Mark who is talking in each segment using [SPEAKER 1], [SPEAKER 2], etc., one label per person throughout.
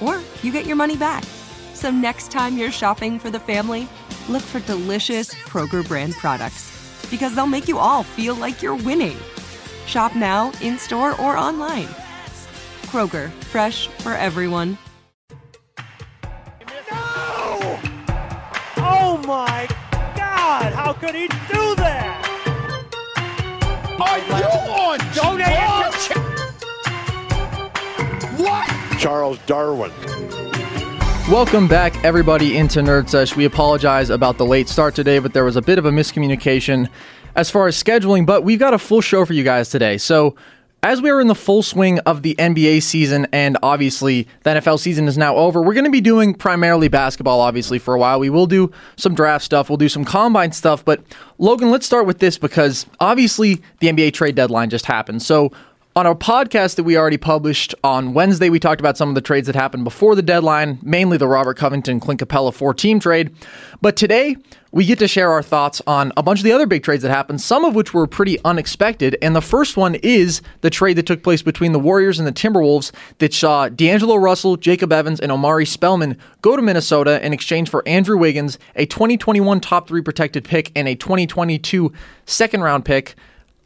[SPEAKER 1] or you get your money back. So next time you're shopping for the family, look for delicious Kroger brand products because they'll make you all feel like you're winning. Shop now, in store, or online. Kroger, fresh for everyone.
[SPEAKER 2] No! Oh my God! How could he do that?
[SPEAKER 3] Are you on
[SPEAKER 2] Don't.
[SPEAKER 3] What?
[SPEAKER 4] Charles Darwin.
[SPEAKER 5] Welcome back, everybody, into Nerd Sesh. We apologize about the late start today, but there was a bit of a miscommunication as far as scheduling. But we've got a full show for you guys today. So, as we are in the full swing of the NBA season, and obviously the NFL season is now over, we're going to be doing primarily basketball, obviously, for a while. We will do some draft stuff, we'll do some combine stuff. But, Logan, let's start with this because obviously the NBA trade deadline just happened. So, on our podcast that we already published on Wednesday, we talked about some of the trades that happened before the deadline, mainly the Robert Covington Clint Capela four team trade. But today, we get to share our thoughts on a bunch of the other big trades that happened, some of which were pretty unexpected. And the first one is the trade that took place between the Warriors and the Timberwolves that saw D'Angelo Russell, Jacob Evans, and Omari Spellman go to Minnesota in exchange for Andrew Wiggins, a 2021 top three protected pick, and a 2022 second round pick.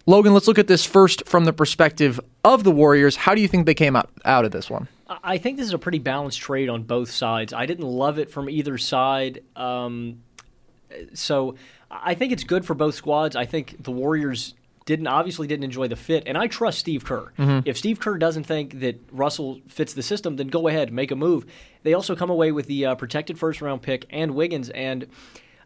[SPEAKER 5] Logan, let's look at this first from the perspective of the Warriors. How do you think they came out, out of this one?
[SPEAKER 6] I think this is a pretty balanced trade on both sides. I didn't love it from either side. Um, so I think it's good for both squads. I think the Warriors didn't obviously didn't enjoy the fit, and I trust Steve Kerr.
[SPEAKER 5] Mm-hmm.
[SPEAKER 6] If Steve Kerr doesn't think that Russell fits the system, then go ahead, make a move. They also come away with the uh, protected first round pick and Wiggins and.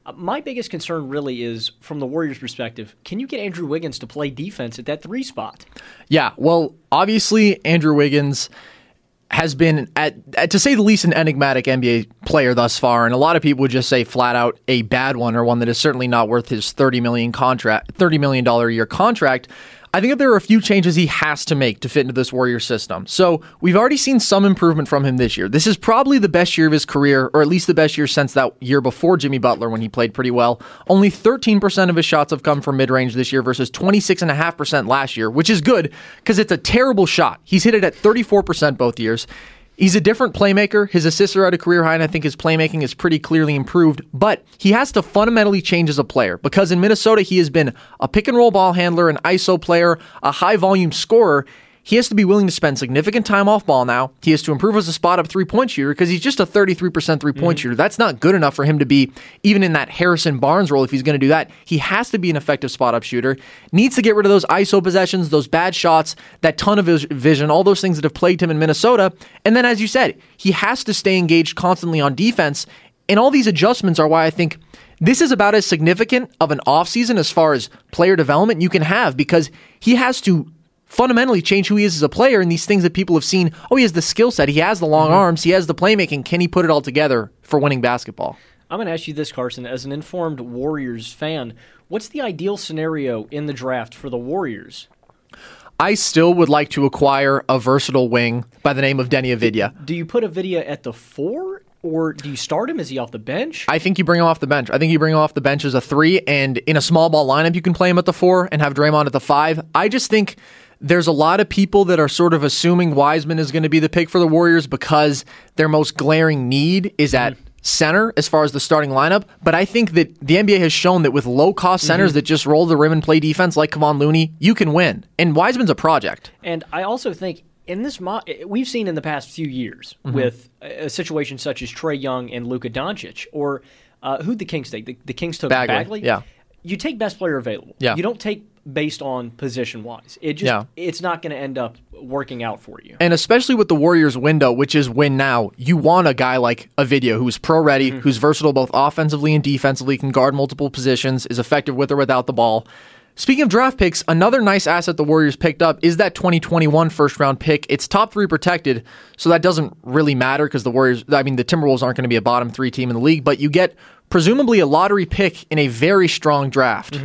[SPEAKER 6] Uh, My biggest concern really is from the Warriors' perspective. Can you get Andrew Wiggins to play defense at that three spot?
[SPEAKER 5] Yeah, well, obviously Andrew Wiggins has been at, at, to say the least an enigmatic NBA player thus far and a lot of people would just say flat out a bad one or one that is certainly not worth his 30 million contract 30 million dollar a year contract. I think that there are a few changes he has to make to fit into this Warrior system. So we've already seen some improvement from him this year. This is probably the best year of his career, or at least the best year since that year before Jimmy Butler when he played pretty well. Only 13% of his shots have come from mid range this year versus 26.5% last year, which is good because it's a terrible shot. He's hit it at 34% both years. He's a different playmaker. His assists are at a career high, and I think his playmaking is pretty clearly improved. But he has to fundamentally change as a player because in Minnesota, he has been a pick and roll ball handler, an ISO player, a high volume scorer. He has to be willing to spend significant time off ball now. He has to improve as a spot up three point shooter because he's just a 33% three point shooter. That's not good enough for him to be even in that Harrison Barnes role if he's going to do that. He has to be an effective spot up shooter. Needs to get rid of those ISO possessions, those bad shots, that ton of vision, all those things that have plagued him in Minnesota. And then, as you said, he has to stay engaged constantly on defense. And all these adjustments are why I think this is about as significant of an offseason as far as player development you can have because he has to fundamentally change who he is as a player and these things that people have seen. Oh, he has the skill set, he has the long mm-hmm. arms, he has the playmaking. Can he put it all together for winning basketball?
[SPEAKER 6] I'm going to ask you this, Carson. As an informed Warriors fan, what's the ideal scenario in the draft for the Warriors?
[SPEAKER 5] I still would like to acquire a versatile wing by the name of Deni Avdija.
[SPEAKER 6] Do you put Avidia at the four, or do you start him? Is he off the bench?
[SPEAKER 5] I think you bring him off the bench. I think you bring him off the bench as a three, and in a small ball lineup, you can play him at the four and have Draymond at the five. I just think there's a lot of people that are sort of assuming Wiseman is going to be the pick for the Warriors because their most glaring need is at center as far as the starting lineup. But I think that the NBA has shown that with low cost centers that just roll the rim and play defense like Kevon Looney, you can win. And Wiseman's a project.
[SPEAKER 6] And I also think in this, mo- we've seen in the past few years
[SPEAKER 5] Mm-hmm.
[SPEAKER 6] with a a situation such as Trae Young and Luka Doncic, or uh, who'd the Kings take? The, the Kings took
[SPEAKER 5] Bagley,
[SPEAKER 6] Bagley.
[SPEAKER 5] yeah.
[SPEAKER 6] You take best player available.
[SPEAKER 5] Yeah.
[SPEAKER 6] You don't take based on position wise. It just
[SPEAKER 5] Yeah.
[SPEAKER 6] it's not going to end up working out for you.
[SPEAKER 5] And especially with the Warriors window, which is win now, you want a guy like Avdija who's pro ready,
[SPEAKER 6] Mm-hmm.
[SPEAKER 5] who's versatile both offensively and defensively, can guard multiple positions, is effective with or without the ball. Speaking of draft picks, another nice asset the Warriors picked up is that 2021 first round pick. It's top three protected, so that doesn't really matter because the Warriors, I mean, the Timberwolves aren't going to be a bottom three team in the league, but you get presumably a lottery pick in a very strong draft.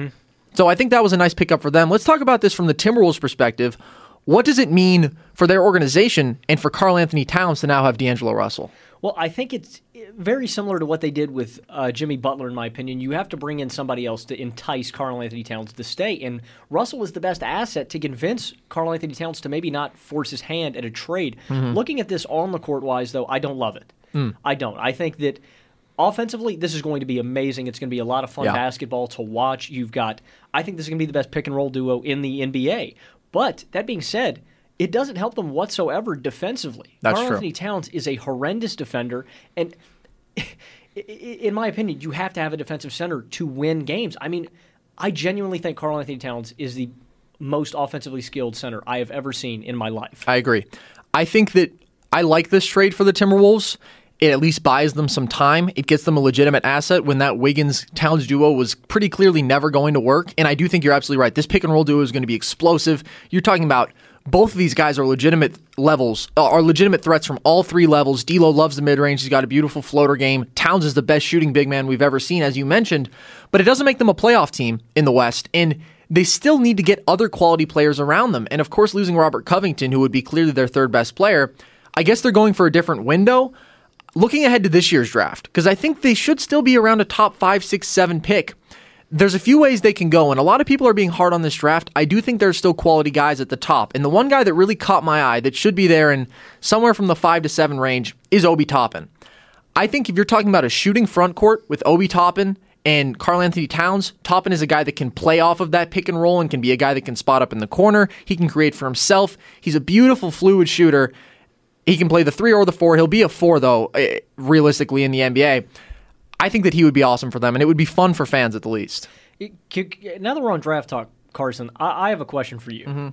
[SPEAKER 5] So I think that was a nice pickup for them. Let's talk about this from the Timberwolves perspective. What does it mean for their organization and for Karl Anthony Towns to now have D'Angelo Russell?
[SPEAKER 6] Well, I think it's very similar to what they did with uh, Jimmy Butler, in my opinion. You have to bring in somebody else to entice Karl Anthony Towns to stay. And Russell is the best asset to convince Karl Anthony Towns to maybe not force his hand at a trade. Looking at this on the court wise, though, I don't love it. I don't. I think that offensively, this is going to be amazing. It's going to be a lot of fun
[SPEAKER 5] Yeah.
[SPEAKER 6] basketball to watch. You've got, I think this is going to be the best pick and roll duo in the NBA. But that being said, it doesn't help them whatsoever defensively.
[SPEAKER 5] That's
[SPEAKER 6] Karl
[SPEAKER 5] true.
[SPEAKER 6] Anthony Towns is a horrendous defender, and in my opinion, you have to have a defensive center to win games. I mean, I genuinely think Karl Anthony Towns is the most offensively skilled center I have ever seen in my life.
[SPEAKER 5] I agree. I think that I like this trade for the Timberwolves. It at least buys them some time. It gets them a legitimate asset when that Wiggins Towns duo was pretty clearly never going to work. And I do think you're absolutely right. This pick and roll duo is going to be explosive. You're talking about both of these guys are legitimate levels, uh, are legitimate threats from all three levels. D'Lo loves the mid range. He's got a beautiful floater game. Towns is the best shooting big man we've ever seen, as you mentioned. But it doesn't make them a playoff team in the West. And they still need to get other quality players around them. And of course, losing Robert Covington, who would be clearly their third best player, I guess they're going for a different window. Looking ahead to this year's draft, because I think they should still be around a top five, six, seven pick. There's a few ways they can go, and a lot of people are being hard on this draft. I do think there's still quality guys at the top. And the one guy that really caught my eye that should be there in somewhere from the five to seven range is Obi Toppin. I think if you're talking about a shooting front court with Obi Toppin and Karl Anthony Towns, Toppin is a guy that can play off of that pick and roll and can be a guy that can spot up in the corner. He can create for himself. He's a beautiful, fluid shooter. He can play the three or the four. He'll be a four, though, eh, realistically, in the NBA. I think that he would be awesome for them, and it would be fun for fans at the least.
[SPEAKER 6] It- c- c- Now that we're on draft talk, Carson, I, I have a question for you.
[SPEAKER 5] Mm-hmm.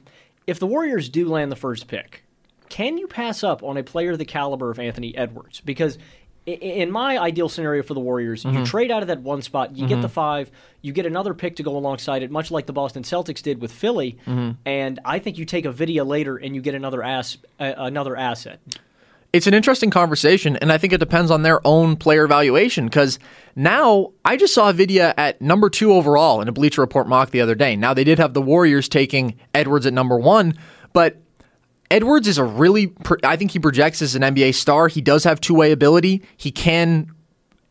[SPEAKER 6] If the Warriors do land the first pick, can you pass up on a player the caliber of Anthony Edwards? Because in my ideal scenario for the Warriors,
[SPEAKER 5] Mm-hmm.
[SPEAKER 6] you trade out of that one spot, you get the five, you get another pick to go alongside it, much like the Boston Celtics did with Philly,
[SPEAKER 5] Mm-hmm.
[SPEAKER 6] and I think you take Avdija later and you get another ass, uh, another asset.
[SPEAKER 5] It's an interesting conversation, and I think it depends on their own player valuation. Because now I just saw Avdija at number two overall in a Bleacher Report mock the other day. Now they did have the Warriors taking Edwards at number one, but Edwards is a really, I think he projects as an NBA star. He does have two way ability. He can,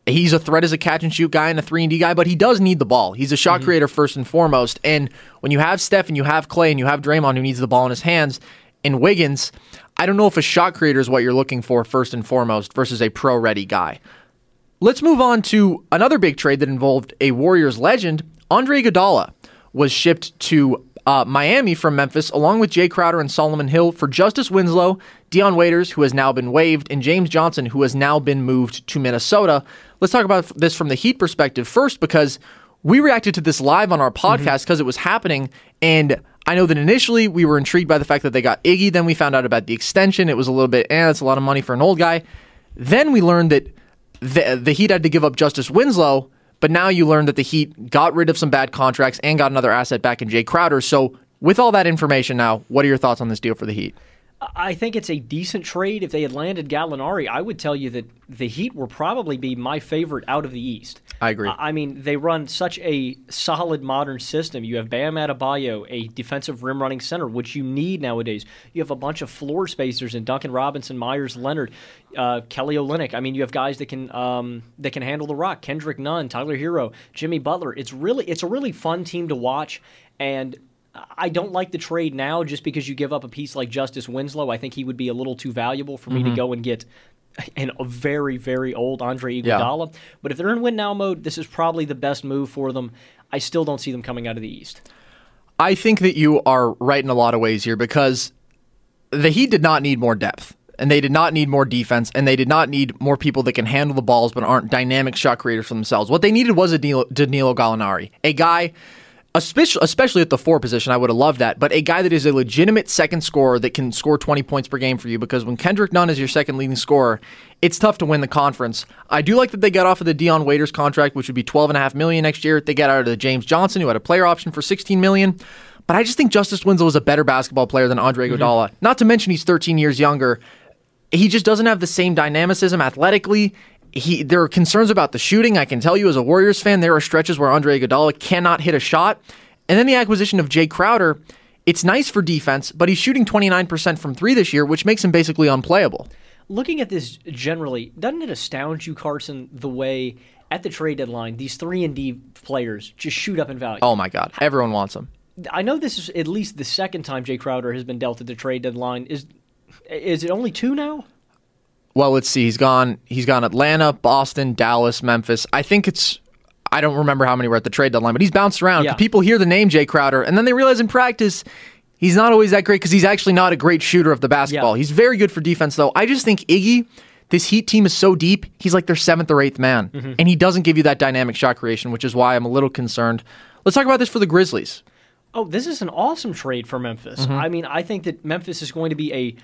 [SPEAKER 5] he's a threat as a catch and shoot guy and a three and D guy, but he does need the ball. He's a shot mm-hmm. creator first and foremost. And when you have Steph and you have Clay and you have Draymond who needs the ball in his hands, and Wiggins, I don't know if a shot creator is what you're looking for first and foremost versus a pro ready guy. Let's move on to another big trade that involved a Warriors legend. Andre Iguodala was shipped to uh, Miami from Memphis, along with Jae Crowder and Solomon Hill for Justice Winslow, Dion Waiters, who has now been waived, and James Johnson, who has now been moved to Minnesota. Let's talk about this from the Heat perspective first, because we reacted to this live on our podcast because it was happening, and I know that initially we were intrigued by the fact that they got Iggy. Then we found out about the extension. It was a little bit, eh, that's a lot of money for an old guy. Then we learned that the, the Heat had to give up Justice Winslow, but now you learn that the Heat got rid of some bad contracts and got another asset back in Jae Crowder. So, with all that information now, what are your thoughts on this deal for the Heat?
[SPEAKER 6] I think it's a decent trade. If they had landed Gallinari, I would tell you that the Heat will probably be my favorite out of the East.
[SPEAKER 5] I agree.
[SPEAKER 6] I mean, they run such a solid modern system. You have Bam Adebayo, a defensive rim running center, which you need nowadays. You have a bunch of floor spacers in Duncan Robinson, Meyers Leonard, uh, Kelly Olynyk. I mean, you have guys that can um, that can handle the rock. Kendrick Nunn, Tyler Herro, Jimmy Butler. It's really it's a really fun team to watch and. I don't like the trade now just because you give up a piece like Justice Winslow. I think he would be a little too valuable for me to go and get an, a very, very old Andre Iguodala. But if they're in win now mode, this is probably the best move for them. I still don't see them coming out of the East.
[SPEAKER 5] I think that you are right in a lot of ways here because the Heat did not need more depth. And they did not need more defense, and they did not need more people that can handle the balls but aren't dynamic shot creators for themselves. What they needed was a Danilo, Danilo Gallinari, a guy especially especially at the four position, I would have loved that. But a guy that is a legitimate second scorer that can score 20 points per game for you, because when Kendrick Nunn is your second leading scorer, it's tough to win the conference. I do like that they got off of the Dion Waiters contract, which would be 12.5 million next year. They got out of the James Johnson, who had a player option for 16 million. But I just think Justice Winslow is a better basketball player than Andre mm-hmm. Iguodala. Not to mention he's 13 years younger. He just doesn't have the same dynamicism athletically he there are concerns about the shooting. I can tell you as a Warriors fan, there are stretches where Andre Iguodala cannot hit a shot. And then the acquisition of Jae Crowder, it's nice for defense, but he's shooting 29% from 3 this year, which makes him basically unplayable.
[SPEAKER 6] Looking at this generally, doesn't it astound you Carson the way at the trade deadline these 3 and D players just shoot up in value?
[SPEAKER 5] Oh my god, everyone wants them.
[SPEAKER 6] I know this is at least the second time Jae Crowder has been dealt at the trade deadline. Is is it only two now?
[SPEAKER 5] Well, let's see. He's gone. He's gone Atlanta, Boston, Dallas, Memphis. I think it's. I don't remember how many were at the trade deadline, but he's bounced around. Yeah. People hear the name Jae Crowder, and then they realize in practice he's not always that great because he's actually not a great shooter of the basketball. Yeah. He's very good for defense, though. I just think Iggy, this Heat team is so deep. He's like their seventh or eighth man, mm-hmm. and he doesn't give you that dynamic shot creation, which is why I'm a little concerned. Let's talk about this for the Grizzlies.
[SPEAKER 6] Oh, this is an awesome trade for Memphis. Mm-hmm. I mean, I think that Memphis is going to be a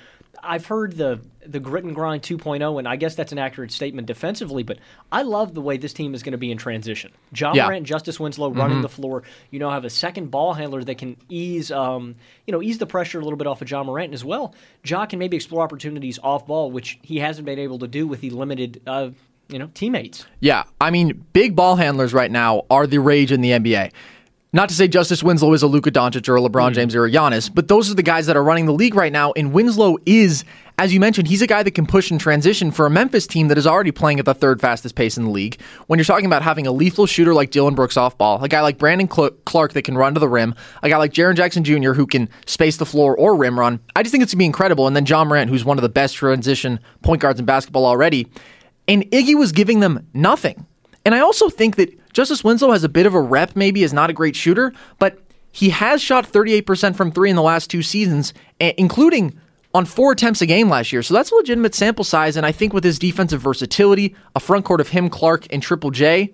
[SPEAKER 6] I've heard the the grit and grind 2.0, and I guess that's an accurate statement defensively. But I love the way this team is going to be in transition. Ja yeah. Morant, Justice Winslow mm-hmm. running the floor. You know, have a second ball handler that can ease, um, you know, ease the pressure a little bit off of Ja Morant as well. Ja can maybe explore opportunities off ball, which he hasn't been able to do with the limited. Uh, you know, teammates.
[SPEAKER 5] Yeah, I mean, big ball handlers right now are the rage in the NBA. Not to say Justice Winslow is a Luka Doncic or a LeBron mm. James or a Giannis, but those are the guys that are running the league right now. And Winslow is, as you mentioned, he's a guy that can push and transition for a Memphis team that is already playing at the third fastest pace in the league. When you're talking about having a lethal shooter like Dillon Brooks off ball, a guy like Brandon Clarke that can run to the rim, a guy like Jaren Jackson Jr. who can space the floor or rim run, I just think it's going to be incredible. And then Ja Morant, who's one of the best transition point guards in basketball already. And Iggy was giving them nothing. And I also think that Justice Winslow has a bit of a rep, maybe is not a great shooter, but he has shot 38% from three in the last two seasons, including on four attempts a game last year. So that's a legitimate sample size. And I think with his defensive versatility, a front court of him, Clarke, and Triple J,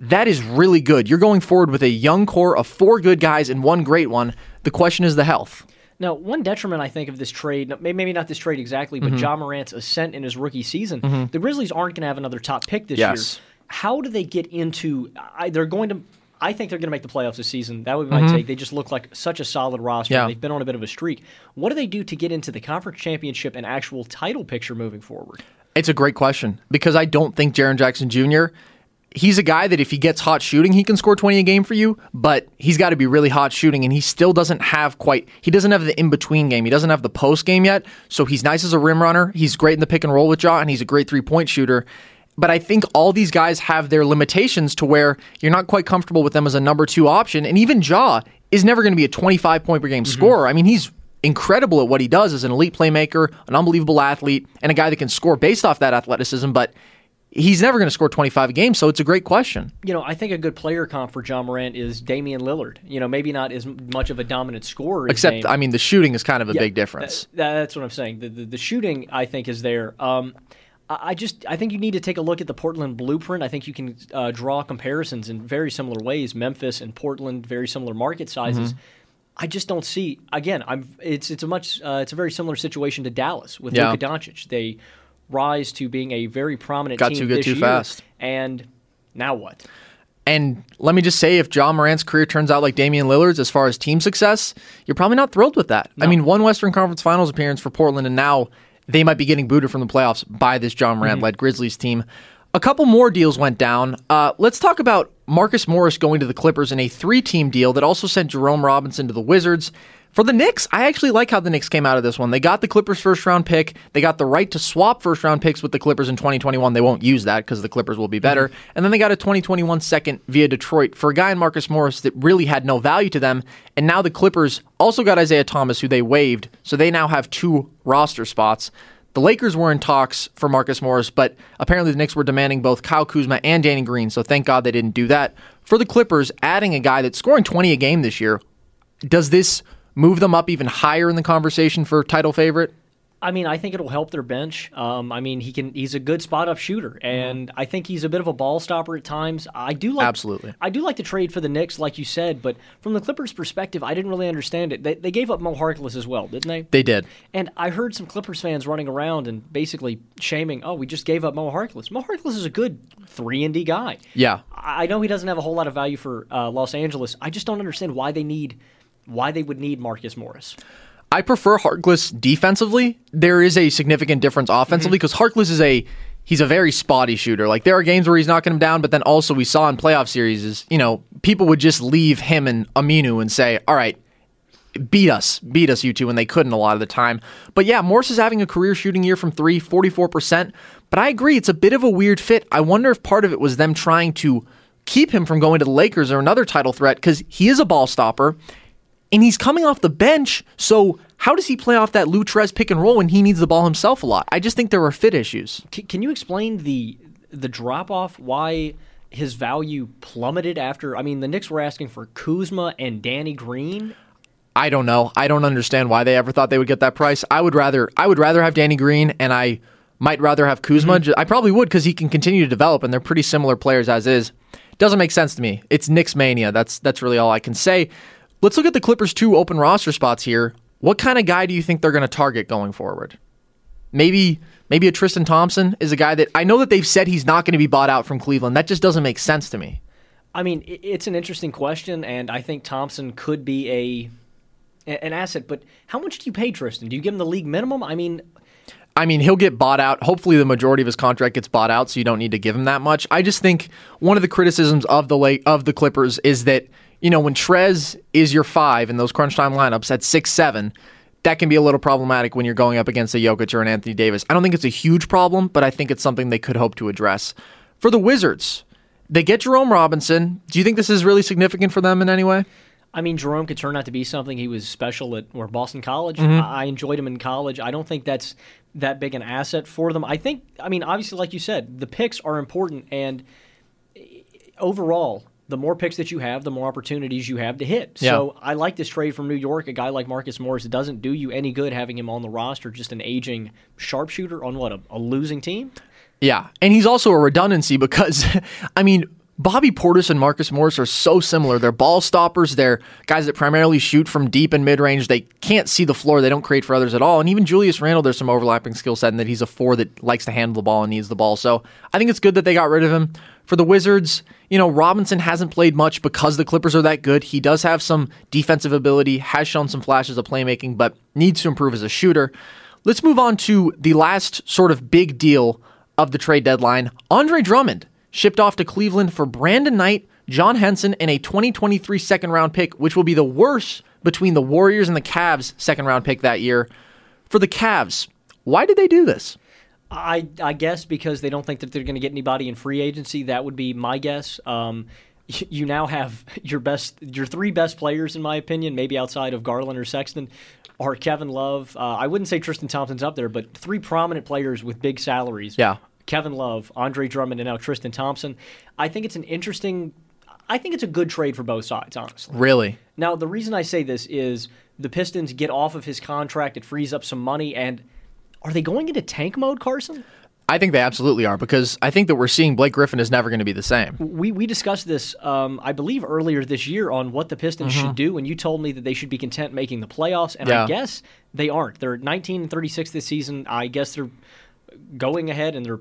[SPEAKER 5] that is really good. You're going forward with a young core of four good guys and one great one. The question is the health.
[SPEAKER 6] Now, one detriment I think of this trade, maybe not this trade exactly, but mm-hmm. Ja Morant's ascent in his rookie season, mm-hmm. the Grizzlies aren't going to have another top pick this yes. year how do they get into? I, they're going to. I think they're going to make the playoffs this season. That would be my mm-hmm. take. They just look like such a solid roster. Yeah. They've been on a bit of a streak. What do they do to get into the conference championship and actual title picture moving forward?
[SPEAKER 5] It's a great question because I don't think Jaren Jackson Jr. He's a guy that if he gets hot shooting, he can score 20 a game for you, but he's got to be really hot shooting, and he still doesn't have quite, he doesn't have the in between game. He doesn't have the post game yet, so he's nice as a rim runner. He's great in the pick and roll with Ja, and he's a great three point shooter. But I think all these guys have their limitations to where you're not quite comfortable with them as a number two option. And even Ja is never going to be a 25 point per game mm-hmm. scorer. I mean, he's incredible at what he does as an elite playmaker, an unbelievable athlete, and a guy that can score based off that athleticism. But he's never going to score 25 a game, so it's a great question.
[SPEAKER 6] You know, I think a good player comp for Ja Morant is Damian Lillard. You know, maybe not as much of a dominant scorer.
[SPEAKER 5] Except, I mean, the shooting is kind of a yeah, big difference.
[SPEAKER 6] That, that's what I'm saying. The, the, the, shooting, I think, is there. Um, I just I think you need to take a look at the Portland blueprint. I think you can uh, draw comparisons in very similar ways. Memphis and Portland, very similar market sizes. Mm-hmm. I just don't see. Again, I'm. It's it's a much. Uh, it's a very similar situation to Dallas with yeah. Luka Doncic. They rise to being a very prominent
[SPEAKER 5] Got
[SPEAKER 6] team
[SPEAKER 5] too good
[SPEAKER 6] this
[SPEAKER 5] too
[SPEAKER 6] year,
[SPEAKER 5] fast.
[SPEAKER 6] And now what?
[SPEAKER 5] And let me just say, if Ja Morant's career turns out like Damian Lillard's as far as team success, you're probably not thrilled with that. No. I mean, one Western Conference Finals appearance for Portland, and now they might be getting booted from the playoffs by this Ja Morant led mm-hmm. Grizzlies team. A couple more deals went down. Uh, let's talk about Marcus Morris going to the Clippers in a three team deal that also sent Jerome Robinson to the Wizards. For the Knicks, I actually like how the Knicks came out of this one. They got the Clippers first round pick. They got the right to swap first round picks with the Clippers in 2021. They won't use that because the Clippers will be better. Mm-hmm. And then they got a 2021 second via Detroit for a guy in Marcus Morris that really had no value to them. And now the Clippers also got Isaiah Thomas, who they waived. So they now have two roster spots. The Lakers were in talks for Marcus Morris, but apparently the Knicks were demanding both Kyle Kuzma and Danny Green, so thank God they didn't do that. For the Clippers, adding a guy that's scoring 20 a game this year, does this move them up even higher in the conversation for title favorite?
[SPEAKER 6] I mean, I think it'll help their bench. Um, I mean, he can. He's a good spot up shooter, and I think he's a bit of a ball stopper at times. I do like
[SPEAKER 5] Absolutely.
[SPEAKER 6] I do like to trade for the Knicks, like you said, but from the Clippers' perspective, I didn't really understand it. They, they gave up Mo Harkless as well, didn't they?
[SPEAKER 5] They did.
[SPEAKER 6] And I heard some Clippers fans running around and basically shaming, "Oh, we just gave up Mo Harkless." Mo Harkless is a good three and D guy.
[SPEAKER 5] Yeah.
[SPEAKER 6] I I know he doesn't have a whole lot of value for uh, Los Angeles. I just don't understand why they need why they would need Marcus Morris.
[SPEAKER 5] I prefer Harkless defensively. There is a significant difference offensively mm-hmm. because Harkless is a he's a very spotty shooter. Like there are games where he's knocking him down, but then also we saw in playoff series is you know people would just leave him and Aminu and say, all right. Beat us, beat us, you two, and they couldn't a lot of the time. But yeah, Morris is having a career shooting year from three, 44%. But I agree, it's a bit of a weird fit. I wonder if part of it was them trying to keep him from going to the Lakers or another title threat because he is a ball stopper and he's coming off the bench. So how does he play off that Lou Trez pick and roll when he needs the ball himself a lot? I just think there are fit issues.
[SPEAKER 6] C- can you explain the the drop off? Why his value plummeted after? I mean, the Knicks were asking for Kuzma and Danny Green.
[SPEAKER 5] I don't know. I don't understand why they ever thought they would get that price. I would rather I would rather have Danny Green and I might rather have Kuzma. Mm-hmm. I probably would because he can continue to develop and they're pretty similar players as is. Doesn't make sense to me. It's Knicks mania. That's that's really all I can say. Let's look at the Clippers' two open roster spots here. What kind of guy do you think they're going to target going forward? Maybe maybe a Tristan Thompson is a guy that I know that they've said he's not going to be bought out from Cleveland. That just doesn't make sense to me.
[SPEAKER 6] I mean, it's an interesting question, and I think Thompson could be a an asset. But how much do you pay Tristan? Do you give him the league minimum? I mean,
[SPEAKER 5] I mean, he'll get bought out. Hopefully, the majority of his contract gets bought out, so you don't need to give him that much. I just think one of the criticisms of the late of the Clippers is that you know when Trez is your five in those crunch time lineups at six seven, that can be a little problematic when you're going up against a Jokic or an Anthony Davis. I don't think it's a huge problem, but I think it's something they could hope to address. For the Wizards, they get Jerome Robinson. Do you think this is really significant for them in any way?
[SPEAKER 6] I mean, Jerome could turn out to be something. He was special at or Boston College. Mm-hmm. I I enjoyed him in college. I don't think that's that big an asset for them. I think. I mean, obviously, like you said, the picks are important, and overall, the more picks that you have, the more opportunities you have to hit.
[SPEAKER 5] Yeah.
[SPEAKER 6] So I like this trade from New York. A guy like Marcus Morris, doesn't do you any good having him on the roster. Just an aging sharpshooter on what a, a losing team.
[SPEAKER 5] Yeah, and he's also a redundancy because, I mean, Bobby Portis and Marcus Morris are so similar. They're ball stoppers. They're guys that primarily shoot from deep and mid range. They can't see the floor. They don't create for others at all. And even Julius Randle, there's some overlapping skill set in that he's a four that likes to handle the ball and needs the ball. So I think it's good that they got rid of him. For the Wizards, you know, Robinson hasn't played much because the Clippers are that good. He does have some defensive ability, has shown some flashes of playmaking, but needs to improve as a shooter. Let's move on to the last sort of big deal of the trade deadline. Andre Drummond shipped off to Cleveland for Brandon Knight, John Henson, and a 2023 second round pick, which will be the worst between the Warriors and the Cavs second round pick that year. For the Cavs, why did they do this?
[SPEAKER 6] I I guess because they don't think that they're going to get anybody in free agency. That would be my guess. Um, you now have your best, your three best players, in my opinion, maybe outside of Garland or Sexton, are Kevin Love. Uh, I wouldn't say Tristan Thompson's up there, but three prominent players with big salaries.
[SPEAKER 5] Yeah.
[SPEAKER 6] Kevin Love, Andre Drummond, and now Tristan Thompson. I think it's an interesting. I think it's a good trade for both sides, honestly.
[SPEAKER 5] Really?
[SPEAKER 6] Now, the reason I say this is the Pistons get off of his contract, it frees up some money, and are they going into tank mode, Carson?
[SPEAKER 5] I think they absolutely are because I think that we're seeing Blake Griffin is never going to be the same.
[SPEAKER 6] We we discussed this, um, I believe, earlier this year on what the Pistons should do, and you told me that they should be content making the playoffs, and I guess they aren't. They're 19 and 36 this season. I guess they're going ahead and they're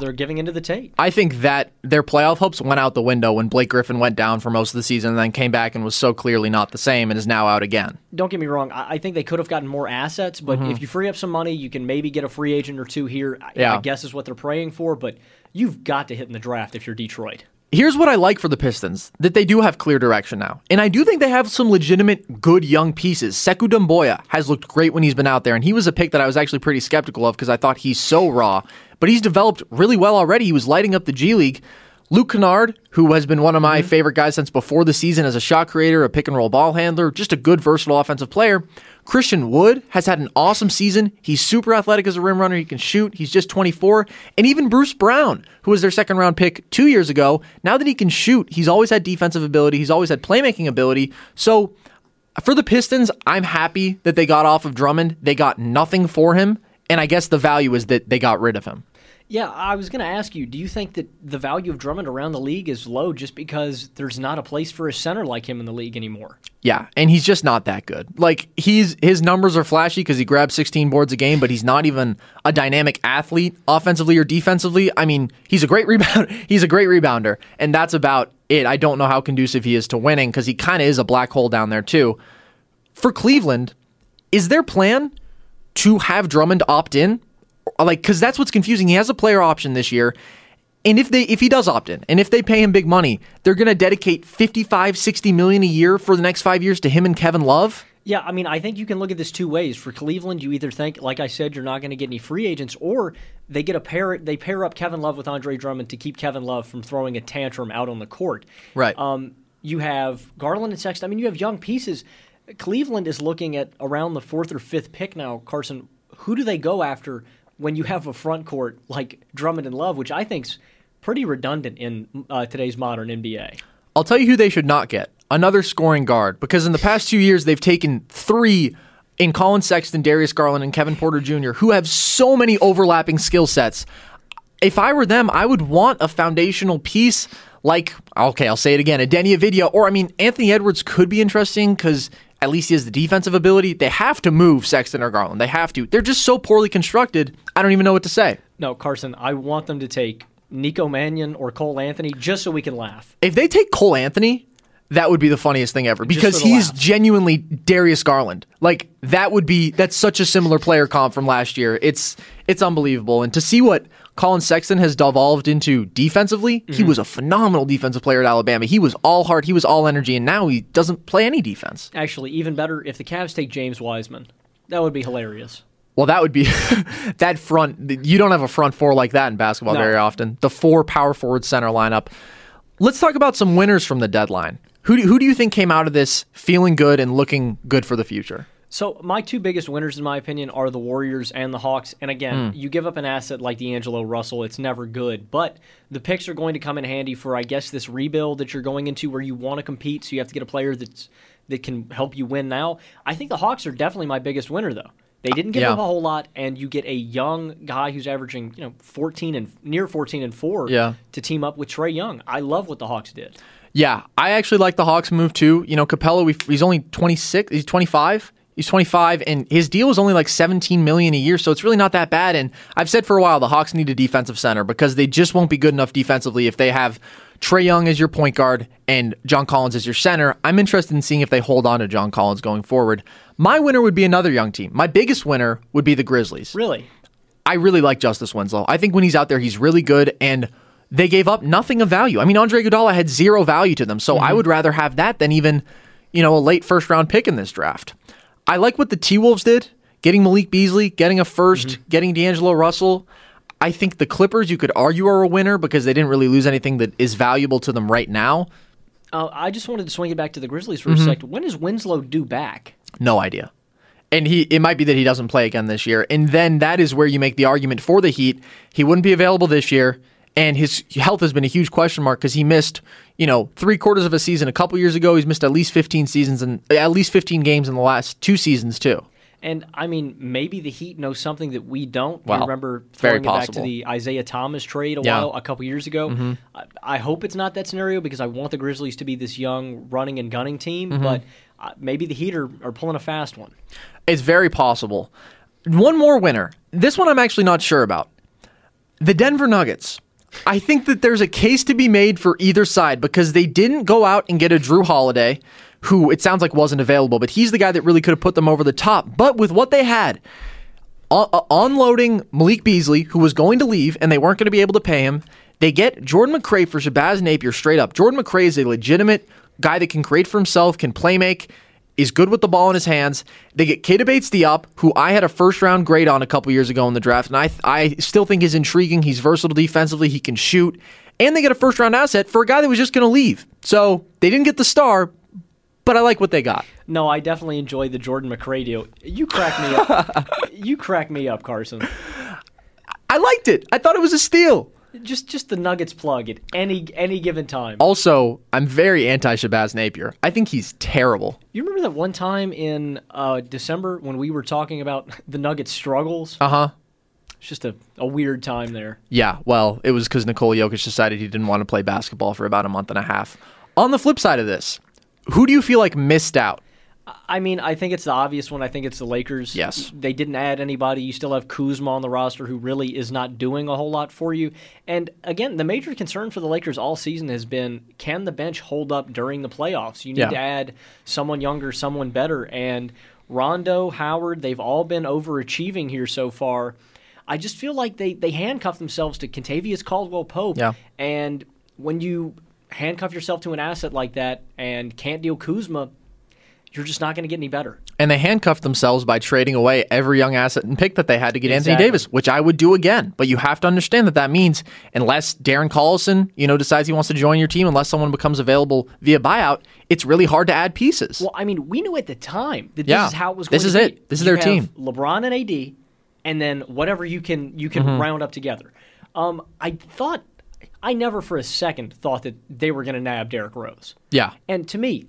[SPEAKER 6] they're giving into the tape.
[SPEAKER 5] I think that their playoff hopes went out the window when Blake Griffin went down for most of the season and then came back and was so clearly not the same and is now out again.
[SPEAKER 6] Don't get me wrong. I, I think they could have gotten more assets, but mm-hmm. if you free up some money, you can maybe get a free agent or two here. I,
[SPEAKER 5] Yeah.
[SPEAKER 6] I guess is what they're praying for. But you've got to hit in the draft if you're Detroit.
[SPEAKER 5] Here's what I like for the Pistons that they do have clear direction now. And I do think they have some legitimate good young pieces. Sekou Doumbouya has looked great when he's been out there, and he was a pick that I was actually pretty skeptical of because I thought he's so raw. But he's developed really well already. He was lighting up the G League. Luke Kennard, who has been one of my mm-hmm. favorite guys since before the season as a shot creator, a pick and roll ball handler, just a good, versatile offensive player. Christian Wood has had an awesome season. He's super athletic as a rim runner. He can shoot. He's just 24. And even Bruce Brown, who was their second round pick two years ago, now that he can shoot, he's always had defensive ability. He's always had playmaking ability. So For the Pistons, I'm happy that they got off of Drummond. They got nothing for him, and I guess the value is that they got rid of him.
[SPEAKER 6] Yeah, I was going to ask you, do you think that the value of Drummond around the league is low just because there's not a place for a center like him in the league anymore?
[SPEAKER 5] Yeah, and he's just not that good. Like he's his numbers are flashy because he grabs 16 boards a game, but he's not even a dynamic athlete offensively or defensively. I mean, he's a great rebound. he's a great rebounder, and that's about it. I don't know how conducive he is to winning because he kind of is a black hole down there too. For Cleveland, is their plan to have Drummond opt in? Like, because that's what's confusing. He has a player option this year. And if they if he does opt in and if they pay him big money, they're going to dedicate 55 60 million a year for the next 5 years to him and Kevin Love.
[SPEAKER 6] Yeah, I mean, I think you can look at this two ways. For Cleveland, you either think, like I said, you're not going to get any free agents, or they get a pair. They pair up Kevin Love with Andre Drummond to keep Kevin Love from throwing a tantrum out on the court.
[SPEAKER 5] Right.
[SPEAKER 6] Um, you have Garland and Sexton. I mean, you have young pieces. Cleveland is looking at around the fourth or fifth pick now. Carson, who do they go after when you have a front court like Drummond and Love, which I think's pretty redundant in uh, today's modern NBA?
[SPEAKER 5] I'll tell you who they should not get. Another scoring guard, because in the past two years they've taken three in Collin Sexton, Darius Garland, and Kevin Porter Jr., who have so many overlapping skill sets. If I were them, I would want a foundational piece like, okay, I'll say it again, a Deni Avdija, or I mean, Anthony Edwards could be interesting because at least he has the defensive ability. They have to move Sexton or Garland. They have to. They're just so poorly constructed. I don't even know what to say.
[SPEAKER 6] No, Carson, I want them to take Nico Mannion or Cole Anthony just so we can laugh.
[SPEAKER 5] If they take Cole Anthony, that would be the funniest thing ever because he's
[SPEAKER 6] laugh.
[SPEAKER 5] genuinely Darius Garland. Like that would be that's such a similar player comp from last year. It's it's unbelievable. And to see what Collin Sexton has devolved into defensively, mm-hmm. he was a phenomenal defensive player at Alabama. He was all heart, he was all energy, and now he doesn't play any defense.
[SPEAKER 6] Actually, even better if the Cavs take James Wiseman. That would be hilarious.
[SPEAKER 5] Well, that would be that front. You don't have a front four like that in basketball
[SPEAKER 6] No.
[SPEAKER 5] very often. The four power forward center lineup. Let's talk about some winners from the deadline. Who do, who do you think came out of this feeling good and looking good for the future?
[SPEAKER 6] So my two biggest winners, in my opinion, are the Warriors and the Hawks. And again,
[SPEAKER 5] Hmm.
[SPEAKER 6] you give up an asset like D'Angelo Russell, it's never good. But the picks are going to come in handy for, I guess, this rebuild that you're going into where you want to compete. So you have to get a player that's that can help you win now. I think the Hawks are definitely my biggest winner, though. They didn't give
[SPEAKER 5] Yeah.
[SPEAKER 6] up a whole lot, and you get a young guy who's averaging, you know, 14 and near 14 and four
[SPEAKER 5] Yeah.
[SPEAKER 6] to team up with Trae Young. I love what the Hawks did.
[SPEAKER 5] Yeah, I actually like the Hawks move too. You know, Capela, he's only 26, he's 25. He's 25 and his deal is only like 17 million a year, so it's really not that bad and I've said for a while the Hawks need a defensive center because they just won't be good enough defensively if they have Trae Young as your point guard and John Collins as your center. I'm interested in seeing if they hold on to John Collins going forward. My winner would be another young team. My biggest winner would be the Grizzlies.
[SPEAKER 6] Really?
[SPEAKER 5] I really like Justice Winslow. I think when he's out there, he's really good, and they gave up nothing of value. I mean, Andre Iguodala had zero value to them, so I mm-hmm. would rather have that than even, you know, a late first round pick in this draft. I like what the T Wolves did, getting Malik Beasley, getting a 1st getting D'Angelo Russell. I think the Clippers, you could argue, are a winner because they didn't really lose anything that is valuable to them right now.
[SPEAKER 6] Uh, I just wanted to swing it back to the Grizzlies for
[SPEAKER 5] Mm-hmm.
[SPEAKER 6] a second. When is Winslow due back?
[SPEAKER 5] No idea. And he it might be that he doesn't play again this year. And then that is where you make the argument for the Heat. He wouldn't be available this year. And his health has been a huge question mark because he missed, you know, three quarters of a season a couple years ago. He's missed at least 15 seasons and at least 15 games in the last two seasons too.
[SPEAKER 6] And I mean, maybe the Heat know something that we don't. Do
[SPEAKER 5] Well,
[SPEAKER 6] you remember throwing it back to the Isaiah Thomas trade a
[SPEAKER 5] Yeah.
[SPEAKER 6] while a couple years ago.
[SPEAKER 5] Mm-hmm.
[SPEAKER 6] I, I hope it's not that scenario because I want the Grizzlies to be this young running and gunning team.
[SPEAKER 5] Mm-hmm.
[SPEAKER 6] But uh, maybe the Heat are, are pulling a fast one.
[SPEAKER 5] It's very possible. One more winner. This one I'm actually not sure about. The Denver Nuggets. I think that there's a case to be made for either side because they didn't go out and get a Jrue Holiday, who it sounds like wasn't available, but he's the guy that really could have put them over the top. But with what they had, unloading Malik Beasley, who was going to leave and they weren't going to be able to pay him, they get Jordan McRae for Shabazz Napier straight up. Jordan McRae is a legitimate guy that can create for himself, can play make, is good with the ball in his hands. They get Keita Bates Diop, who I had a first round grade on a couple years ago in the draft, and I I still think is intriguing. He's versatile defensively, he can shoot, and they get a first round asset for a guy that was just going to leave. So they didn't get the star, but I like what they got.
[SPEAKER 6] No, I definitely enjoyed the Jordan McRae deal. You crack me up. you crack me up, Carson.
[SPEAKER 5] I liked it. I thought it was a steal.
[SPEAKER 6] Just just the Nuggets plug at any any given time.
[SPEAKER 5] Also, I'm very anti Shabazz Napier. I think he's terrible.
[SPEAKER 6] You remember that one time in uh, December when we were talking about the Nuggets struggles?
[SPEAKER 5] Uh huh.
[SPEAKER 6] It's just a, a weird time there.
[SPEAKER 5] Yeah, well, it was because Nikola Jokic decided he didn't want to play basketball for about a month and a half. On the flip side of this, who do you feel like missed out?
[SPEAKER 6] I mean, I think it's the obvious one. I think it's the Lakers.
[SPEAKER 5] Yes.
[SPEAKER 6] They didn't add anybody. You still have Kuzma on the roster who really is not doing a whole lot for you. And again, the major concern for the Lakers all season has been can the bench hold up during the playoffs? You need
[SPEAKER 5] Yeah.
[SPEAKER 6] to add someone younger, someone better. And Rondo, Howard, they've all been overachieving here so far. I just feel like they, they handcuff themselves to Kentavious Caldwell Pope.
[SPEAKER 5] Yeah.
[SPEAKER 6] And when you handcuff yourself to an asset like that and can't deal Kuzma, you're just not going to get any better.
[SPEAKER 5] And they handcuffed themselves by trading away every young asset and pick that they had to get Anthony Davis, which I would do again. But you have to understand that that means unless Darren Collison, you know, decides he wants to join your team, unless someone becomes available via buyout, it's really hard to add pieces.
[SPEAKER 6] Well, I mean, we knew at the time that
[SPEAKER 5] Yeah.
[SPEAKER 6] this is how it was going
[SPEAKER 5] This is it. This is
[SPEAKER 6] You
[SPEAKER 5] their
[SPEAKER 6] have
[SPEAKER 5] team.
[SPEAKER 6] LeBron and AD, and then whatever you can you can
[SPEAKER 5] Mm-hmm.
[SPEAKER 6] round up together. Um, I thought, I never for a second thought that they were going to nab Derrick Rose.
[SPEAKER 5] yeah.
[SPEAKER 6] And to me,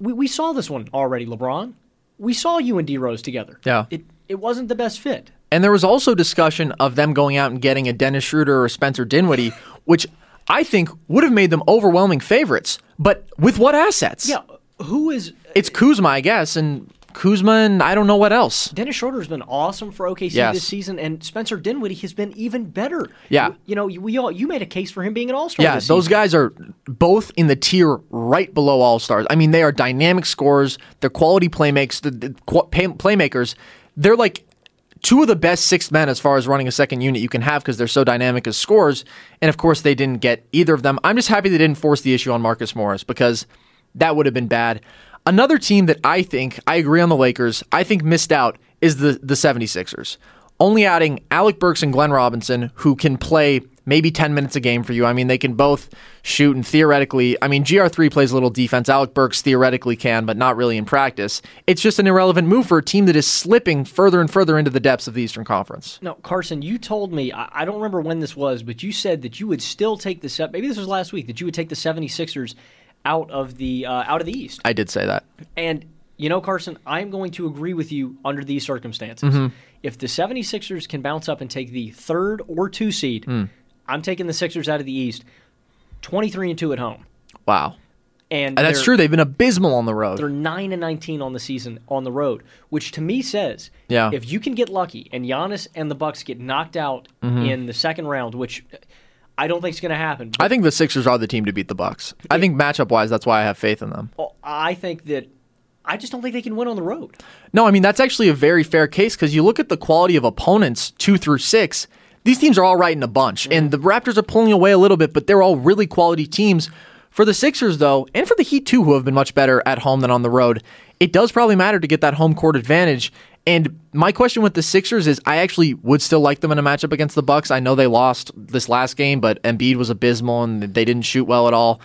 [SPEAKER 6] we, we saw this one already, LeBron. We saw you and D Rose together.
[SPEAKER 5] Yeah.
[SPEAKER 6] It it wasn't the best fit.
[SPEAKER 5] And there was also discussion of them going out and getting a Dennis Schroeder or Spencer Dinwiddie, which I think would have made them overwhelming favorites. But with what assets?
[SPEAKER 6] Yeah. Who is
[SPEAKER 5] It's Kuzma, I guess, and Kuzma and I don't know what else.
[SPEAKER 6] Dennis Schroeder has been awesome for OKC
[SPEAKER 5] Yes.
[SPEAKER 6] this season, and Spencer Dinwiddie has been even better.
[SPEAKER 5] Yeah.
[SPEAKER 6] You, you know, we all you made a case for him being an All Star.
[SPEAKER 5] Yeah, those
[SPEAKER 6] season.
[SPEAKER 5] guys are both in the tier right below All Stars. I mean, they are dynamic scorers. They're quality playmakers. The, the pay, playmakers. They're like two of the best six men as far as running a second unit you can have because they're so dynamic as scorers. And of course, they didn't get either of them. I'm just happy they didn't force the issue on Marcus Morris because that would have been bad. Another team that I think I agree on the Lakers. I think missed out is the the 76ers. Only adding Alec Burks and Glenn Robinson, who can play maybe 10 minutes a game for you. I mean, they can both shoot and theoretically, I mean, GR3 plays a little defense. Alec Burks theoretically can, but not really in practice. It's just an irrelevant move for a team that is slipping further and further into the depths of the Eastern Conference.
[SPEAKER 6] No, Carson, you told me, I, don't remember when this was, but you said that you would still take the set. Maybe this was last week, that you would take the 76ers out of the uh, out of the East.
[SPEAKER 5] I did say that.
[SPEAKER 6] And you know, Carson, I'm going to agree with you under these circumstances.
[SPEAKER 5] Mm-hmm.
[SPEAKER 6] If the 76ers can bounce up and take the third or two seed,
[SPEAKER 5] Hmm.
[SPEAKER 6] I'm taking the Sixers out of the East 23 and 2 at home.
[SPEAKER 5] Wow.
[SPEAKER 6] And
[SPEAKER 5] And that's true. They've been abysmal on the road.
[SPEAKER 6] They're 9 and 19 on the season on the road, which to me says
[SPEAKER 5] Yeah.
[SPEAKER 6] if you can get lucky and Giannis and the Bucks get knocked out
[SPEAKER 5] Mm-hmm.
[SPEAKER 6] in the second round, which I don't think it's going to happen.
[SPEAKER 5] I think the Sixers are the team to beat the Bucks. I think matchup wise, that's why I have faith in them.
[SPEAKER 6] Oh, I think that I just don't think they can win on the road.
[SPEAKER 5] No, I mean that's actually a very fair case because you look at the quality of opponents two through six. These teams are all right in a bunch, and the Raptors are pulling away a little bit, but they're all really quality teams. For the Sixers, though, and for the Heat too, who have been much better at home than on the road, it does probably matter to get that home court advantage. And my question with the Sixers is, I actually would still like them in a matchup against the Bucks. I know they lost this last game, but Embiid was abysmal and they didn't shoot well at all.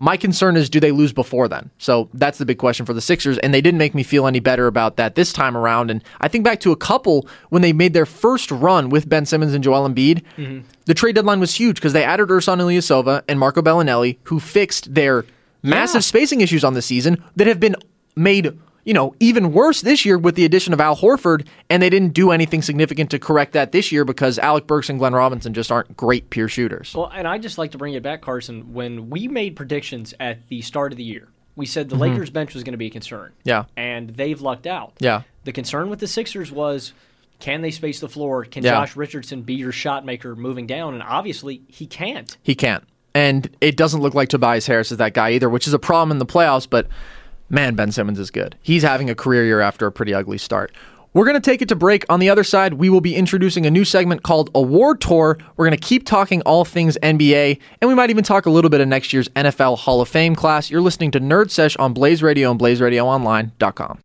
[SPEAKER 5] My concern is, do they lose before then? So that's the big question for the Sixers, and they didn't make me feel any better about that this time around. And I think back to a couple when they made their first run with Ben Simmons and Joel Embiid. Mm-hmm. The trade deadline was huge because they added Ersan Ilyasova and Marco Belinelli, who fixed their massive spacing issues on the season that have been made, you know, even worse this year with the addition of Al Horford, and they didn't do anything significant to correct that this year because Alec Burks and Glenn Robinson just aren't great pure shooters.
[SPEAKER 6] Well, and I just like to bring it back, Carson. When we made predictions at the start of the year, we said the Lakers bench was going to be a concern.
[SPEAKER 5] Mm-hmm. Yeah.
[SPEAKER 6] And they've lucked out.
[SPEAKER 5] Yeah.
[SPEAKER 6] The concern with the Sixers was can they space the floor? Can
[SPEAKER 5] Yeah.
[SPEAKER 6] Josh Richardson be your shot maker moving down? And obviously, he can't.
[SPEAKER 5] He can't. And it doesn't look like Tobias Harris is that guy either, which is a problem in the playoffs, but man, Ben Simmons is good. He's having a career year after a pretty ugly start. We're going to take it to break. On the other side, we will be introducing a new segment called Award Tour. We're going to keep talking all things NBA, and we might even talk a little bit of next year's NFL Hall of Fame class. You're listening to Nerd Sesh on Blaze Radio and BlazeRadioOnline.com.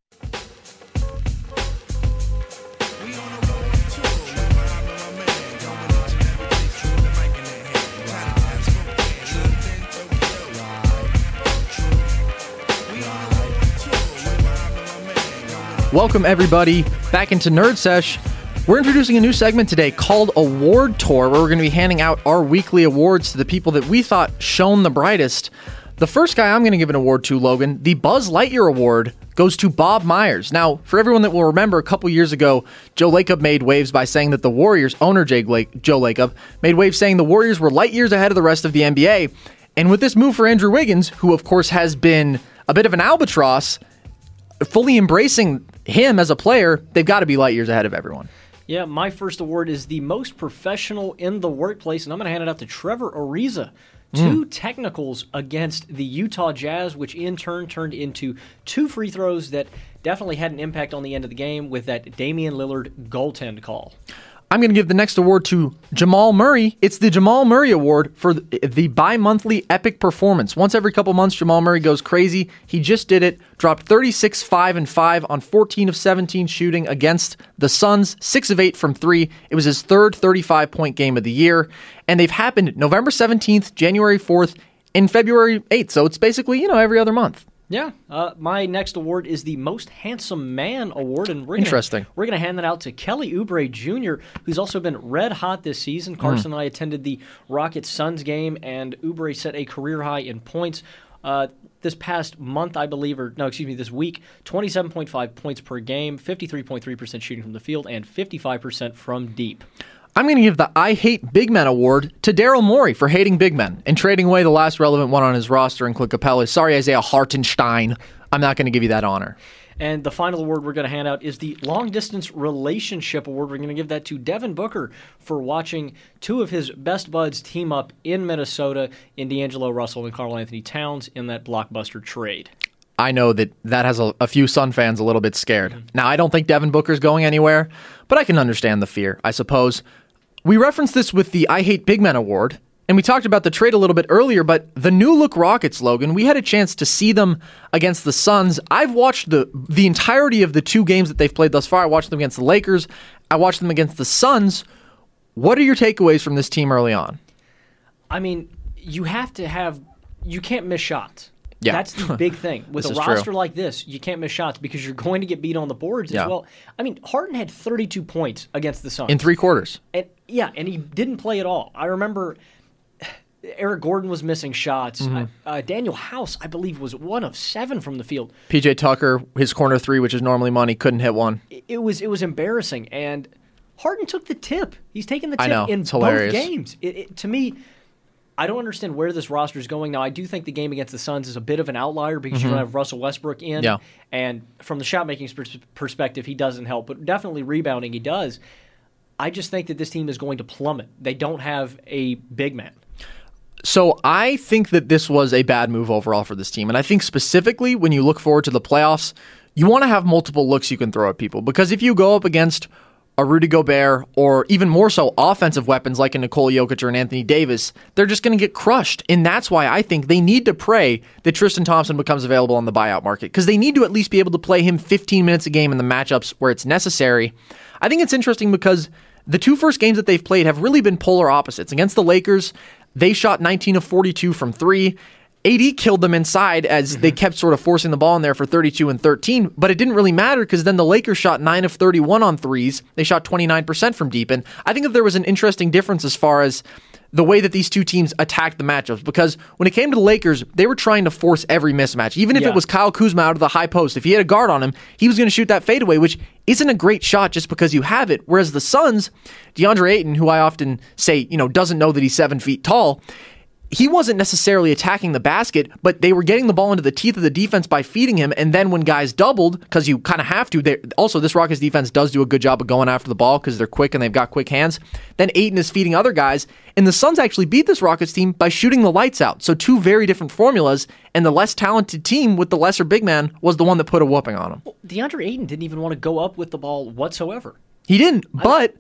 [SPEAKER 5] Welcome, everybody, back into Nerd Sesh. We're introducing a new segment today called Award Tour, where we're going to be handing out our weekly awards to the people that we thought shone the brightest. The first guy I'm going to give an award to, Logan, the Buzz Lightyear Award goes to Bob Myers. Now, for everyone that will remember, a couple years ago, Joe Lacob made waves by saying that the Warriors, owner Jay Lake, Joe Lacob, made waves saying the Warriors were light years ahead of the rest of the NBA. And with this move for Andrew Wiggins, who of course has been a bit of an albatross, fully embracing him as a player, they've got to be light years ahead of everyone.
[SPEAKER 6] Yeah, my first award is the most professional in the workplace, and I'm going to hand it out to Trevor Ariza. Hmm. Two technicals against the Utah Jazz, which in turn turned into two free throws that definitely had an impact on the end of the game with that Damian Lillard goaltend call.
[SPEAKER 5] I'm going to give the next award to Jamal Murray. It's the Jamal Murray Award for the, bi monthly epic performance. Once every couple months, Jamal Murray goes crazy. He just did it, dropped 36, 5, and 5 on 14 of 17 shooting against the Suns, 6 of 8 from 3. It was his third 35 point game of the year. And they've happened November 17th, January 4th, and February 8th. So it's basically, you know, every other month.
[SPEAKER 6] Yeah, uh, my next award is the Most Handsome Man Award, and we're
[SPEAKER 5] Interesting.
[SPEAKER 6] Gonna, we're going to hand that out to Kelly Oubre Jr., who's also been red hot this season. Carson and I attended the Rockets Suns game, and Oubre set a career high in points. Uh, this past month, I believe, or no, excuse me, this week, 27.5 points per game, 53.3% shooting from the field, and 55% from deep.
[SPEAKER 5] I'm going to give the I Hate Big Men award to Daryl Morey for hating big men and trading away the last relevant one on his roster in Clint Capela. Sorry, Isaiah Hartenstein. I'm not going to give you that honor.
[SPEAKER 6] And the final award we're going to hand out is the Long Distance Relationship Award. We're going to give that to Devin Booker for watching two of his best buds team up in Minnesota in D'Angelo Russell and Karl Anthony Towns in that blockbuster trade.
[SPEAKER 5] I know that that has a, a few Sun fans a little bit scared. Mm-hmm. Now, I don't think Devin Booker's going anywhere, but I can understand the fear, I suppose. We referenced this with the I Hate Big Men award, and we talked about the trade a little bit earlier, but the new look Rockets, Logan, we had a chance to see them against the Suns. I've watched the the entirety of the two games that they've played thus far. I watched them against the Lakers. I watched them against the Suns. What are your takeaways from this team early on?
[SPEAKER 6] I mean, you have to have, you can't miss shots.
[SPEAKER 5] Yeah.
[SPEAKER 6] That's the big thing. With a
[SPEAKER 5] is true.
[SPEAKER 6] roster like this, you can't miss shots because you're going to get beat on the boards
[SPEAKER 5] Yeah.
[SPEAKER 6] as well. I mean, Harden had 32 points against the Suns.
[SPEAKER 5] In three quarters.
[SPEAKER 6] And yeah, and he didn't play at all. I remember Eric Gordon was missing shots.
[SPEAKER 5] Mm-hmm.
[SPEAKER 6] Uh, Danuel House, I believe, was one of seven from the field.
[SPEAKER 5] PJ Tucker, his corner three, which is normally money, couldn't hit one.
[SPEAKER 6] It, was it was embarrassing, and Harden took the tip. He's taken the tip
[SPEAKER 5] know.
[SPEAKER 6] in both games. It, it, to me, I don't understand where this roster is going now. I do think the game against the Suns is a bit of an outlier because you don't have Russell Westbrook in,
[SPEAKER 5] Mm-hmm. Yeah.
[SPEAKER 6] and from the shot making pers- perspective, he doesn't help, but definitely rebounding, he does. I just think that this team is going to plummet. They don't have a big man.
[SPEAKER 5] So I think that this was a bad move overall for this team. And I think specifically when you look forward to the playoffs, you want to have multiple looks you can throw at people. Because if you go up against a Rudy Gobert or even more so offensive weapons like a Nikola Jokic or an Anthony Davis, they're just going to get crushed. And that's why I think they need to pray that Tristan Thompson becomes available on the buyout market because they need to at least be able to play him 15 minutes a game in the matchups where it's necessary. I think it's interesting because the two first games that they've played have really been polar opposites. Against the Lakers, they shot 19 of 42 from three. AD killed them inside as they mm-hmm. kept sort of forcing the ball in there for 32 and 13, but it didn't really matter because then the Lakers shot 9 of 31 on threes. They shot 29% from deep. And I think that there was an interesting difference as far as the way that these two teams attacked the matchups because when it came to the Lakers, they were trying to force every mismatch. Even if
[SPEAKER 6] Yeah.
[SPEAKER 5] it was Kyle Kuzma out of the high post, if he had a guard on him, he was going to shoot that fadeaway, which isn't a great shot just because you have it. Whereas the Suns, DeAndre Ayton, who I often say, you know, doesn't know that he's seven feet tall, he wasn't necessarily attacking the basket, but they were getting the ball into the teeth of the defense by feeding him. And then when guys doubled, because you kind of have to, they, also this Rockets defense does do a good job of going after the ball because they're quick and they've got quick hands. Then Ayton is feeding other guys, and the Suns actually beat this Rockets team by shooting the lights out. So two very different formulas, and the less talented team with the lesser big man was the one that put a whooping on him.
[SPEAKER 6] Well, DeAndre Ayton didn't even want to go up with the ball whatsoever.
[SPEAKER 5] He didn't, but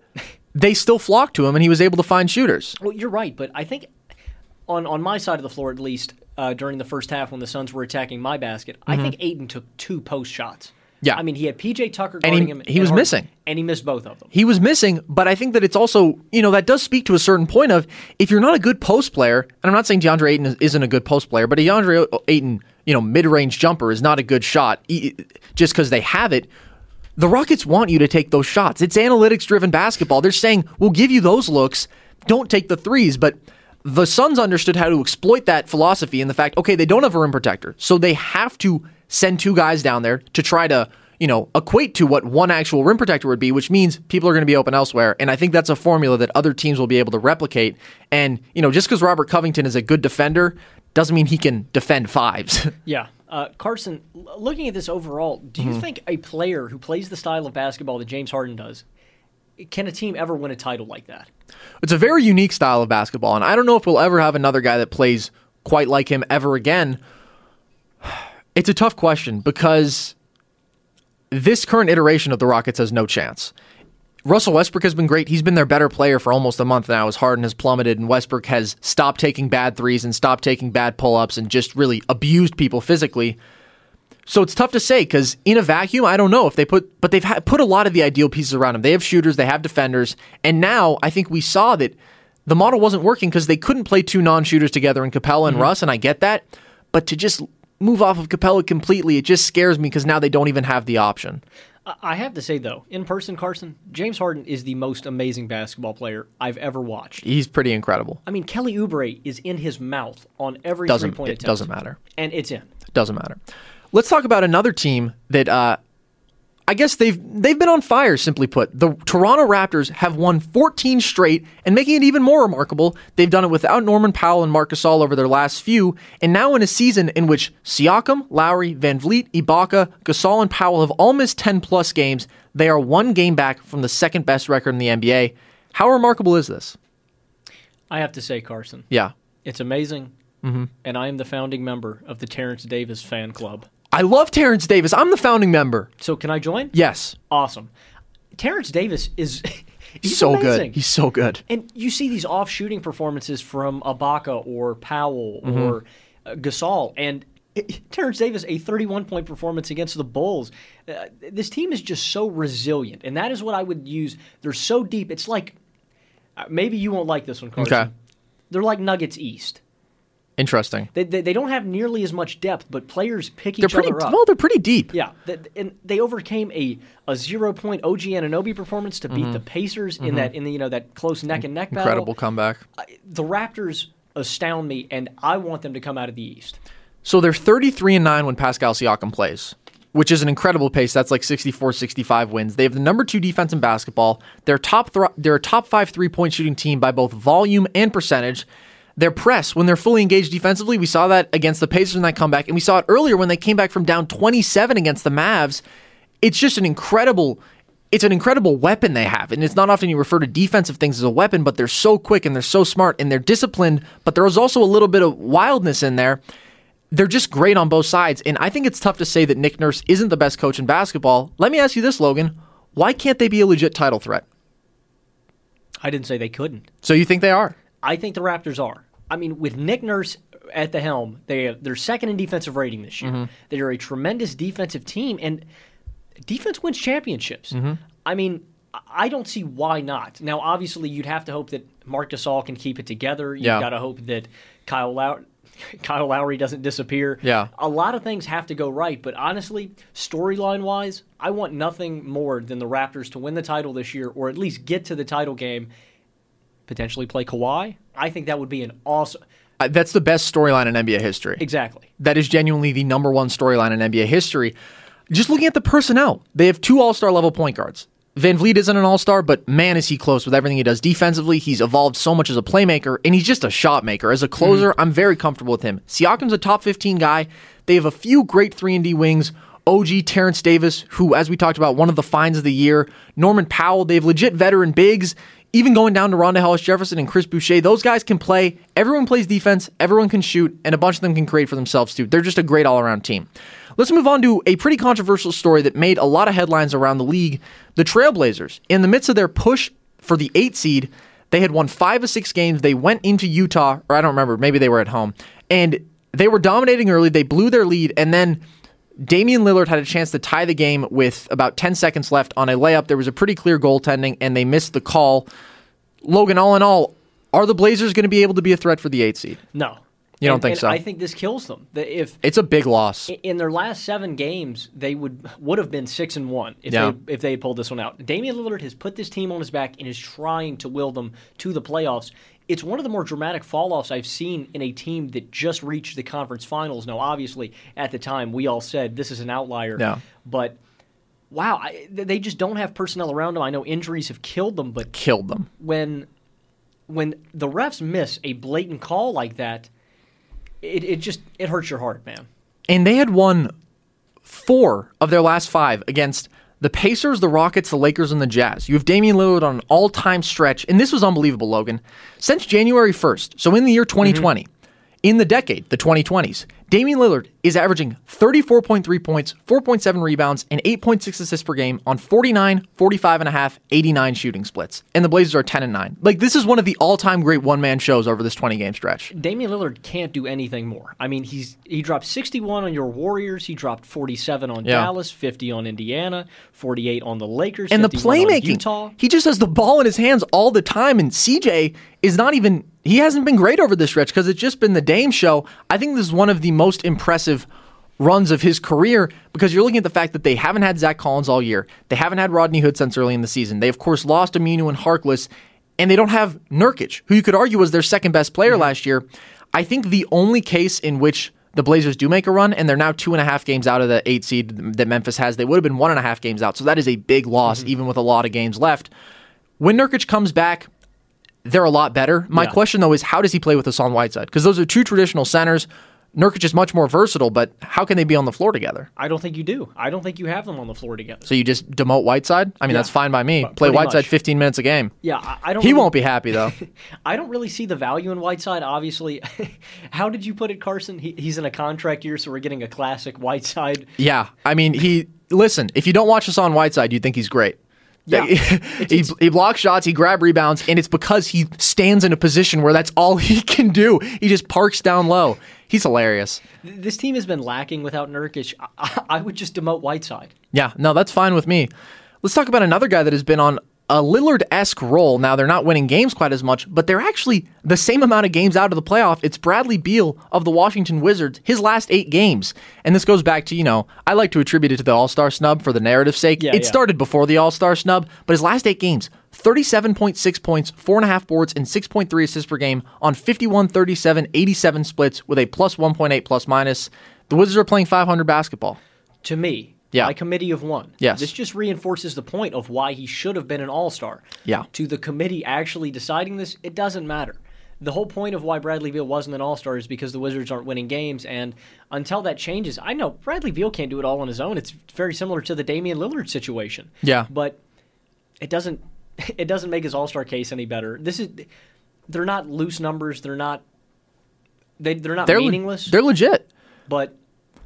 [SPEAKER 5] they still flocked to him, and he was able to find shooters.
[SPEAKER 6] Well, you're right, but I think on on my side of the floor, at least uh, during the first half when the Suns were attacking my basket, I think Ayton took two post shots.
[SPEAKER 5] Mm-hmm. Yeah.
[SPEAKER 6] I mean he had PJ Tucker
[SPEAKER 5] And
[SPEAKER 6] guarding
[SPEAKER 5] he-
[SPEAKER 6] him.
[SPEAKER 5] he was
[SPEAKER 6] Harden,
[SPEAKER 5] missing.
[SPEAKER 6] and he missed both of them.
[SPEAKER 5] he was missing, but I think that it's also, you know, that does speak to a certain point of if you're not a good post player, and I'm not saying DeAndre Ayton is- isn't a good post player, but a DeAndre Ayton, you know, mid range jumper is not a good shot just because they have it. the Rockets want you to take those shots. It's analytics driven basketball. They're saying, we'll give you those looks. Don't take the threes. But the Suns understood how to exploit that philosophy and the fact, okay, they don't have a rim protector. So they have to send two guys down there to try to, you know, equate to what one actual rim protector would be, which means people are going to be open elsewhere. And I think that's a formula that other teams will be able to replicate. And, you know, just because Robert Covington is a good defender doesn't mean he can defend fives.
[SPEAKER 6] Yeah. Uh, Carson, looking at this overall, do you think a player who plays the style of basketball that James Harden does, can a team ever win a title like that?
[SPEAKER 5] It's a very unique style of basketball, and I don't know if we'll ever have another guy that plays quite like him ever again. It's a tough question because this current iteration of the Rockets has no chance. Russell Westbrook has been great. He's been their better player for almost a month now as Harden has plummeted and Westbrook has stopped taking bad threes and stopped taking bad pull ups and just really abused people physically. So it's tough to say because in a vacuum, I don't know if they put, but they've ha- put a lot of the ideal pieces around him. They have shooters, they have defenders, and now I think we saw that the model wasn't working because they couldn't play two non-shooters together in Capela and mm-hmm. Russ, and I get that, but to just move off of Capela completely, it just scares me because now they don't even have the option.
[SPEAKER 6] I- I have to say, though, in person, Carson, James Harden is the most amazing basketball player I've ever watched.
[SPEAKER 5] He's pretty incredible.
[SPEAKER 6] I mean, Kelly Oubre is in his mouth on every
[SPEAKER 5] Doesn't
[SPEAKER 6] three-point
[SPEAKER 5] it
[SPEAKER 6] attempt.
[SPEAKER 5] doesn't matter.
[SPEAKER 6] And it's in.
[SPEAKER 5] Doesn't matter. Let's talk about another team that uh, I guess they've they've been on fire. Simply put, the Toronto Raptors have won 14 straight, and making it even more remarkable, they've done it without Norman Powell and Marc Gasol over their last few, and now in a season in which Siakam, Lowry, VanVleet, Ibaka, Gasol, and Powell have all missed 10 plus games. They are one game back from the second best record in the NBA. How remarkable is this?
[SPEAKER 6] I have to say, Carson,
[SPEAKER 5] Yeah.
[SPEAKER 6] it's amazing.
[SPEAKER 5] Mm-hmm.
[SPEAKER 6] And I am the founding member of the Terrence Davis fan club.
[SPEAKER 5] I love Terrence Davis. I'm the founding member.
[SPEAKER 6] So can I join?
[SPEAKER 5] Yes.
[SPEAKER 6] Awesome. Terrence Davis is he's
[SPEAKER 5] so
[SPEAKER 6] amazing.
[SPEAKER 5] good. He's so good.
[SPEAKER 6] And you see these off shooting performances from Ibaka or Powell
[SPEAKER 5] Mm-hmm.
[SPEAKER 6] or uh, Gasol, and Terrence Davis, a 31 point performance against the Bulls. Uh, this team is just so resilient, and that is what I would use. They're so deep. It's like uh, maybe you won't like this one, Carson.
[SPEAKER 5] Okay.
[SPEAKER 6] They're like Nuggets East.
[SPEAKER 5] Interesting.
[SPEAKER 6] They, they, they don't have nearly as much depth, but players pick
[SPEAKER 5] They're
[SPEAKER 6] each
[SPEAKER 5] pretty
[SPEAKER 6] other up.
[SPEAKER 5] well. They're pretty deep.
[SPEAKER 6] Yeah, th- and they overcame a, a zero point OG Anunoby performance to beat the Pacers in that in the you know that close neck and neck battle.
[SPEAKER 5] Mm-hmm. Incredible comeback.
[SPEAKER 6] The Raptors astound me, and I want them to come out of the East.
[SPEAKER 5] So they're 33 and 9 when Pascal Siakam plays, which is an incredible pace. That's like 64 65 wins. They have the number 2 defense in basketball. They're top they're a top 5 three-point shooting team by both volume and percentage. Their press when they're fully engaged defensively, we saw that against the Pacers in that comeback and we saw it earlier when they came back from down 27 against the Mavs. It's just an incredible it's an incredible weapon they have. And it's not often you refer to defensive things as a weapon, but they're so quick and they're so smart and they're disciplined, but there is also a little bit of wildness in there they're just great on both sides. And I think it's tough to say that Nick Nurse isn't the best coach in basketball. Let me ask you this, Logan. Why can't they be a legit title threat?
[SPEAKER 6] I didn't say they couldn't.
[SPEAKER 5] So you think they are?
[SPEAKER 6] I think the Raptors are. I mean, with Nick Nurse at the helm, they they're second in defensive rating this year.
[SPEAKER 5] Mm-hmm.
[SPEAKER 6] They are a tremendous defensive team, and defense wins championships.
[SPEAKER 5] Mm-hmm.
[SPEAKER 6] I mean, I- don't see why not. Now, obviously, you'd have to hope that Marc Gasol can keep it together. You've
[SPEAKER 5] Yeah.
[SPEAKER 6] got to hope that Kyle Lowry. Kyle Lowry doesn't disappear.
[SPEAKER 5] Yeah.
[SPEAKER 6] A lot of things have to go right, but honestly, storyline wise, I want nothing more than the Raptors to win the title this year or at least get to the title game potentially play Kawhi. I think that would be an awesome.
[SPEAKER 5] Uh, That's the best storyline in NBA history.
[SPEAKER 6] Exactly.
[SPEAKER 5] That is genuinely the number one storyline in NBA history. Just looking at the personnel, they have two all star level point guards. VanVleet isn't an all star, but man, is he close with everything he does defensively. He's evolved so much as a playmaker, and he's just a shot maker. As a closer, I'm very comfortable with him. Siakam's a top 15 guy. They have a few great 3 and D wings. OG Terrence Davis, who, as we talked about, one of the finds of the year. Norman Powell, they have legit veteran bigs. Even going down to Rondae Hollis Jefferson and Chris Boucher, those guys can play. Everyone plays defense, everyone can shoot, and a bunch of them can create for themselves too. They're just a great all around team. Let's move on to a pretty controversial story that made a lot of headlines around the league. The Trailblazers, in the midst of their push for the eight seed, they had won five of six games. They went into Utah, or I don't remember, maybe they were at home, and they were dominating early. They blew their lead, and then Damian Lillard had a chance to tie the game with about 10 seconds left on a layup. There was a pretty clear goaltending, and they missed the call. Logan, all in all, are the Blazers going to be able to be a threat for the eight seed?
[SPEAKER 6] No.
[SPEAKER 5] You don't
[SPEAKER 6] And-
[SPEAKER 5] think
[SPEAKER 6] and
[SPEAKER 5] so?
[SPEAKER 6] I think this kills them. If
[SPEAKER 5] It's a big loss.
[SPEAKER 6] in their last seven games, they would would have been six and one if
[SPEAKER 5] Yeah.
[SPEAKER 6] they if they had pulled this one out. Damian Lillard has put this team on his back and is trying to will them to the playoffs. It's one of the more dramatic fall offs I've seen in a team that just reached the conference finals. Now, obviously, at the time, we all said this is an outlier.
[SPEAKER 5] Yeah.
[SPEAKER 6] But wow, I, they just don't have personnel around them. I know injuries have killed them, but
[SPEAKER 5] Killed them.
[SPEAKER 6] when when the refs miss a blatant call like that, it, it just it hurts your heart, man.
[SPEAKER 5] And they had won four of their last five against the Pacers, the Rockets, the Lakers, and the Jazz. You have Damian Lillard on an all time stretch, and this was unbelievable, Logan. Since January 1st, so in the year 2020, mm-hmm. in the decade, the 2020s, Damian Lillard is averaging 34.3 points, 4.7 rebounds, and 8.6 assists per game on 49, 45 and a half, 89 shooting splits. And the Blazers are 10 and 9. Like this is one of the all-time great one-man shows over this 20-game stretch.
[SPEAKER 6] Damian Lillard can't do anything more. I mean, he's he dropped 61 on your Warriors, he dropped 47 on
[SPEAKER 5] Yeah.
[SPEAKER 6] Dallas, 50 on Indiana, 48 on the Lakers,
[SPEAKER 5] and the
[SPEAKER 6] 51 on
[SPEAKER 5] playmaking.
[SPEAKER 6] Utah.
[SPEAKER 5] He just has the ball in his hands all the time, and CJ is not even. He hasn't been great over this stretch because it's just been the Dame show. I think this is one of the most impressive runs of his career because you're looking at the fact that they haven't had Zach Collins all year. They haven't had Rodney Hood since early in the season. They of course lost Aminu and Harkless, and they don't have Nurkic, who you could argue was their second best player mm-hmm. last year. I think the only case in which the Blazers do make a run, and they're now two and a half games out of the eight seed that Memphis has. They would have been one and a half games out, so that is a big loss, mm-hmm. even with a lot of games left. When Nurkic comes back, they're a lot better. My
[SPEAKER 6] Yeah.
[SPEAKER 5] question though is how does he play with Hassan Whiteside? Because those are two traditional centers. Nurkic is much more versatile, but how can they be on the floor together?
[SPEAKER 6] I don't think you do. I don't think you have them on the floor together.
[SPEAKER 5] So you just demote Whiteside? I mean,
[SPEAKER 6] Yeah.
[SPEAKER 5] that's fine by me. Play Whiteside
[SPEAKER 6] much.
[SPEAKER 5] 15 minutes a game.
[SPEAKER 6] Yeah, I, I don't.
[SPEAKER 5] He
[SPEAKER 6] really-
[SPEAKER 5] won't be happy though.
[SPEAKER 6] I don't really see the value in Whiteside. Obviously, how did you put it, Carson? He, he's in a contract year, so we're getting a classic Whiteside.
[SPEAKER 5] yeah, I mean, he listen. If you don't watch us on Whiteside, you'd think he's great.
[SPEAKER 6] Yeah.
[SPEAKER 5] he, he blocks shots, he grab rebounds, and it's because he stands in a position where that's all he can do. He just parks down low. He's hilarious.
[SPEAKER 6] This team has been lacking without Nurkic. I, I would just demote Whiteside.
[SPEAKER 5] Yeah, no, that's fine with me. Let's talk about another guy that has been on a Lillard esque role. Now, they're not winning games quite as much, but they're actually the same amount of games out of the playoff. It's Bradley Beal of the Washington Wizards, his last eight games. And this goes back to, you know, I like to attribute it to the All Star snub for the narrative sake.
[SPEAKER 6] Yeah,
[SPEAKER 5] it
[SPEAKER 6] yeah.
[SPEAKER 5] started before the All Star snub, but his last eight games 37.6 points, 4.5 boards, and 6.3 assists per game on 51, 37, 87 splits with a plus 1.8 plus minus. The Wizards are playing 500 basketball.
[SPEAKER 6] To me,
[SPEAKER 5] Yeah.
[SPEAKER 6] by committee of one.
[SPEAKER 5] Yes.
[SPEAKER 6] This just reinforces the point of why he should have been an All Star.
[SPEAKER 5] Yeah.
[SPEAKER 6] To the committee actually deciding this, it doesn't matter. The whole point of why Bradley Beal wasn't an All Star is because the Wizards aren't winning games, and until that changes, I know Bradley Beal can't do it all on his own. It's very similar to the Damian Lillard situation.
[SPEAKER 5] Yeah.
[SPEAKER 6] but it doesn't it doesn't make his All Star case any better. This is they're not loose numbers. They're not they they're not
[SPEAKER 5] They're le-
[SPEAKER 6] meaningless.
[SPEAKER 5] they're legit.
[SPEAKER 6] but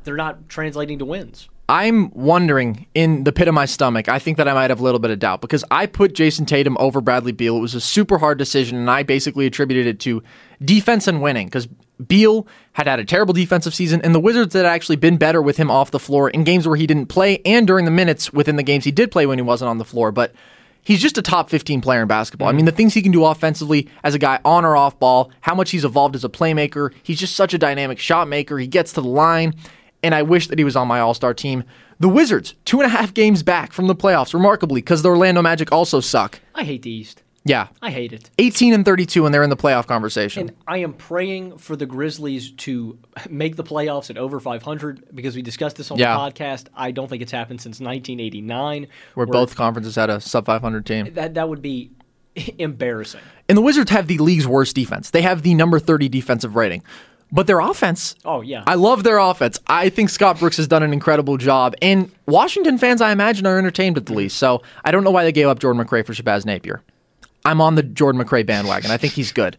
[SPEAKER 6] they're not translating to wins.
[SPEAKER 5] I'm wondering in the pit of my stomach. I think that I might have a little bit of doubt because I put Jayson Tatum over Bradley Beal. It was a super hard decision, and I basically attributed it to defense and winning because Beal had had a terrible defensive season, and the Wizards had actually been better with him off the floor in games where he didn't play and during the minutes within the games he did play when he wasn't on the floor. But he's just a top 15 player in basketball. I mean, the things he can do offensively as a guy on or off ball, how much he's evolved as a playmaker. He's just such a dynamic shot maker. He gets to the line, and I wish that he was on my All Star team. The Wizards, two and a half games back from the playoffs, remarkably, because the Orlando Magic also suck.
[SPEAKER 6] I hate the East.
[SPEAKER 5] Yeah.
[SPEAKER 6] I hate it.
[SPEAKER 5] 18 and 32, and they're in the playoff conversation.
[SPEAKER 6] And I am praying for the Grizzlies to make the playoffs at over 500 because we discussed this on
[SPEAKER 5] Yeah.
[SPEAKER 6] the podcast. I don't think it's happened since 1989.
[SPEAKER 5] where both conferences had a sub 500 team.
[SPEAKER 6] that that would be embarrassing.
[SPEAKER 5] And the Wizards have the league's worst defense. They have the number 30 defensive rating. But their offense,
[SPEAKER 6] Oh yeah.
[SPEAKER 5] I love their offense. I think Scott Brooks has done an incredible job. And Washington fans, I imagine, are entertained at the least. So I don't know why they gave up Jordan McRae for Shabazz Napier. I'm on the Jordan McRae bandwagon. I think he's good.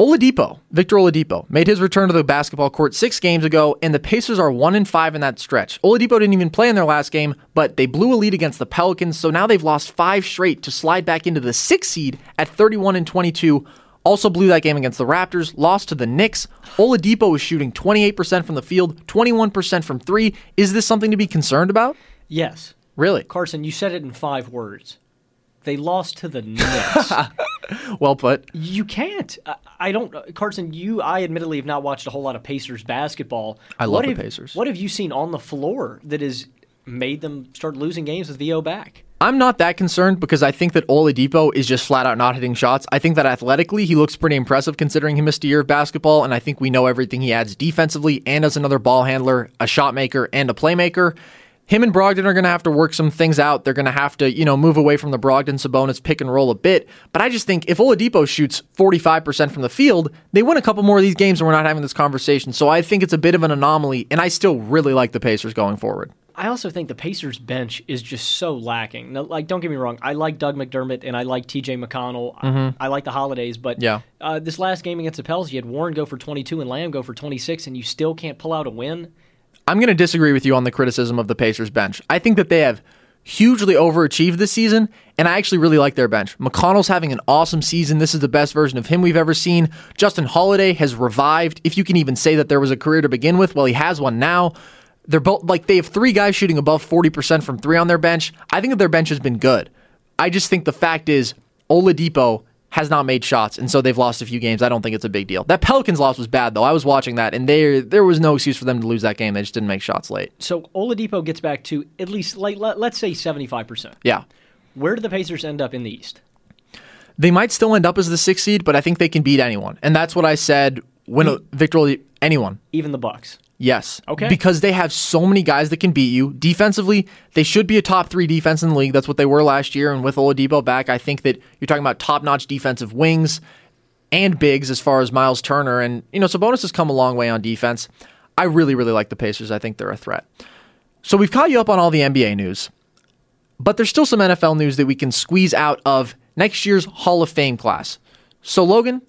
[SPEAKER 5] Oladipo, Victor Oladipo, made his return to the basketball court six games ago, and the Pacers are one in five in that stretch. Oladipo didn't even play in their last game, but they blew a lead against the Pelicans, so now they've lost five straight to slide back into the sixth seed at 31 and 22. Also blew that game against the Raptors, lost to the Knicks. Oladipo is shooting 28% from the field, 21% from three. Is this something to be concerned about?
[SPEAKER 6] yes.
[SPEAKER 5] Really?
[SPEAKER 6] Carson, you said it in five words. They lost to the Knicks.
[SPEAKER 5] Well put.
[SPEAKER 6] you can't. I, I don't. Carson, you. I admittedly have not watched a whole lot of Pacers basketball.
[SPEAKER 5] I love
[SPEAKER 6] What
[SPEAKER 5] the
[SPEAKER 6] have-
[SPEAKER 5] Pacers.
[SPEAKER 6] What have you seen on the floor that has made them start losing games with VO back?
[SPEAKER 5] I'm not that concerned because I think that Oladipo is just flat out not hitting shots. I think that athletically he looks pretty impressive considering he missed a year of basketball, and I think we know everything he adds defensively and as another ball handler, a shot maker, and a playmaker. Him and Brogdon are going to have to work some things out. They're going to have to, you know, move away from the Brogdon Sabonis pick and roll a bit. But I just think if Oladipo shoots 45% from the field, they win a couple more of these games and we're not having this conversation. So I think it's a bit of an anomaly, and I still really like the Pacers going forward.
[SPEAKER 6] I also think the Pacers bench is just so lacking. Now, like, don't get me wrong, I like Doug McDermott and I like T.J. McConnell. I, I like the Holidays, but
[SPEAKER 5] Mm-hmm. Yeah.
[SPEAKER 6] uh, this last game against the Pels, you had Warren go for 22 and Lamb go for 26, and you still can't pull out a win.
[SPEAKER 5] I'm going to disagree with you on the criticism of the Pacers bench. I think that they have hugely overachieved this season, and I actually really like their bench. McConnell's having an awesome season. This is the best version of him we've ever seen. Justin Holiday has revived, if you can even say that there was a career to begin with. Well, he has one now. They're both like they have three guys shooting above 40% from three on their bench. I think that their bench has been good. I just think the fact is Oladipo has not made shots, and so they've lost a few games. I don't think it's a big deal. That Pelicans loss was bad though. I was watching that, and there there was no excuse for them to lose that game. They just didn't make shots late.
[SPEAKER 6] So Oladipo gets back to at least, like, let, let's say 75%.
[SPEAKER 5] Yeah.
[SPEAKER 6] Where do the Pacers end up in the East?
[SPEAKER 5] They might still end up as the sixth seed, but I think they can beat anyone. And that's what I said when Victor anyone.
[SPEAKER 6] Even the Bucks.
[SPEAKER 5] Yes.
[SPEAKER 6] Okay.
[SPEAKER 5] Because they have so many guys that can beat you. Defensively, they should be a top three defense in the league. That's what they were last year. And with Oladipo back, I think that you're talking about top notch defensive wings and bigs as far as Miles Turner. And, you know, Sabonis has come a long way on defense. I really, really like the Pacers. I think they're a threat. So we've caught you up on all the NBA news, but there's still some NFL news that we can squeeze out of next year's Hall of Fame class. So, Logan,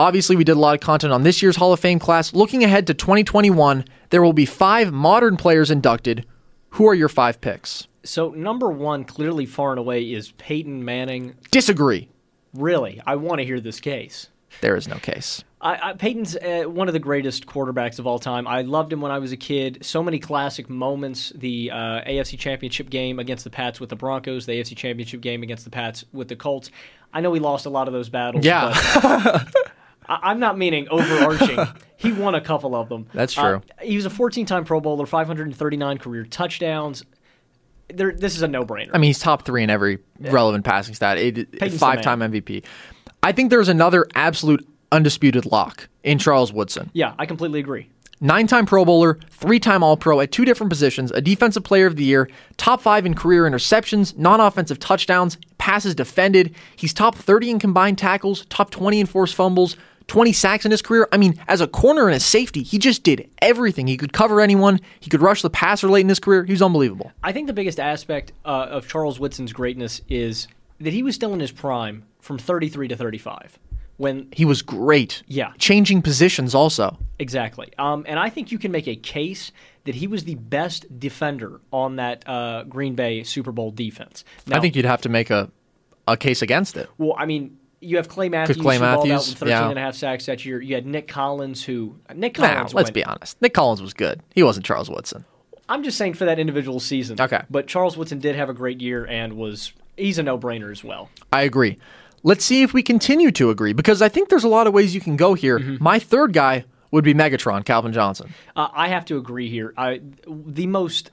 [SPEAKER 5] Obviously, we did a lot of content on this year's Hall of Fame class. Looking ahead to 2021, there will be five modern players inducted. Who are your five picks?
[SPEAKER 6] So number one, clearly far and away, is Peyton Manning.
[SPEAKER 5] Disagree.
[SPEAKER 6] Really, I want to hear this case.
[SPEAKER 5] There is no case.
[SPEAKER 6] I, I, Peyton's uh, one of the greatest quarterbacks of all time. I loved him when I was a kid. So many classic moments. The uh, AFC Championship game against the Pats with the Broncos, the AFC Championship game against the Pats with the Colts. I know we lost a lot of those battles.
[SPEAKER 5] Yeah.
[SPEAKER 6] but I, I'm not meaning overarching. he won a couple of them.
[SPEAKER 5] That's
[SPEAKER 6] Uh,
[SPEAKER 5] true.
[SPEAKER 6] he was a 14-time Pro Bowler, 539 career touchdowns. There, this is a no-brainer.
[SPEAKER 5] I mean, he's top three in every relevant passing stat. Five time MVP. I think there's another absolute undisputed lock in Charles Woodson.
[SPEAKER 6] yeah, I completely agree.
[SPEAKER 5] Nine time Pro Bowler, three time All Pro at two different positions, a Defensive Player of the Year, top five in career interceptions, non offensive touchdowns, passes defended. He's top 30 in combined tackles, top 20 in forced fumbles, 20 sacks in his career. I mean, as a corner and a safety, he just did everything. He could cover anyone, he could rush the passer late in his career. He was unbelievable.
[SPEAKER 6] I think the biggest aspect uh, of Charles Woodson's greatness is that he was still in his prime from 33 to 35. When
[SPEAKER 5] He was great.
[SPEAKER 6] Yeah.
[SPEAKER 5] Changing positions also.
[SPEAKER 6] exactly, um, and I think you can make a case that he was the best defender on that uh, Green Bay Super Bowl defense. Now,
[SPEAKER 5] I think you'd have to make a, a case against it.
[SPEAKER 6] Well, I mean, you have Clay Matthews
[SPEAKER 5] Clay
[SPEAKER 6] who balled out with 13
[SPEAKER 5] yeah.
[SPEAKER 6] and a half sacks that year. You had Nick Collins who Nick
[SPEAKER 5] Now,
[SPEAKER 6] Collins.
[SPEAKER 5] let's
[SPEAKER 6] went-
[SPEAKER 5] be honest. Nick Collins was good. He wasn't Charles Woodson.
[SPEAKER 6] I'm just saying for that individual season.
[SPEAKER 5] Okay.
[SPEAKER 6] But Charles Woodson did have a great year and was he's a no-brainer as well.
[SPEAKER 5] I agree. Let's see if we continue to agree because I think there's a lot of ways you can go here.
[SPEAKER 6] Mm-hmm.
[SPEAKER 5] My third guy would be Megatron, Calvin Johnson.
[SPEAKER 6] Uh, I have to agree here. I the most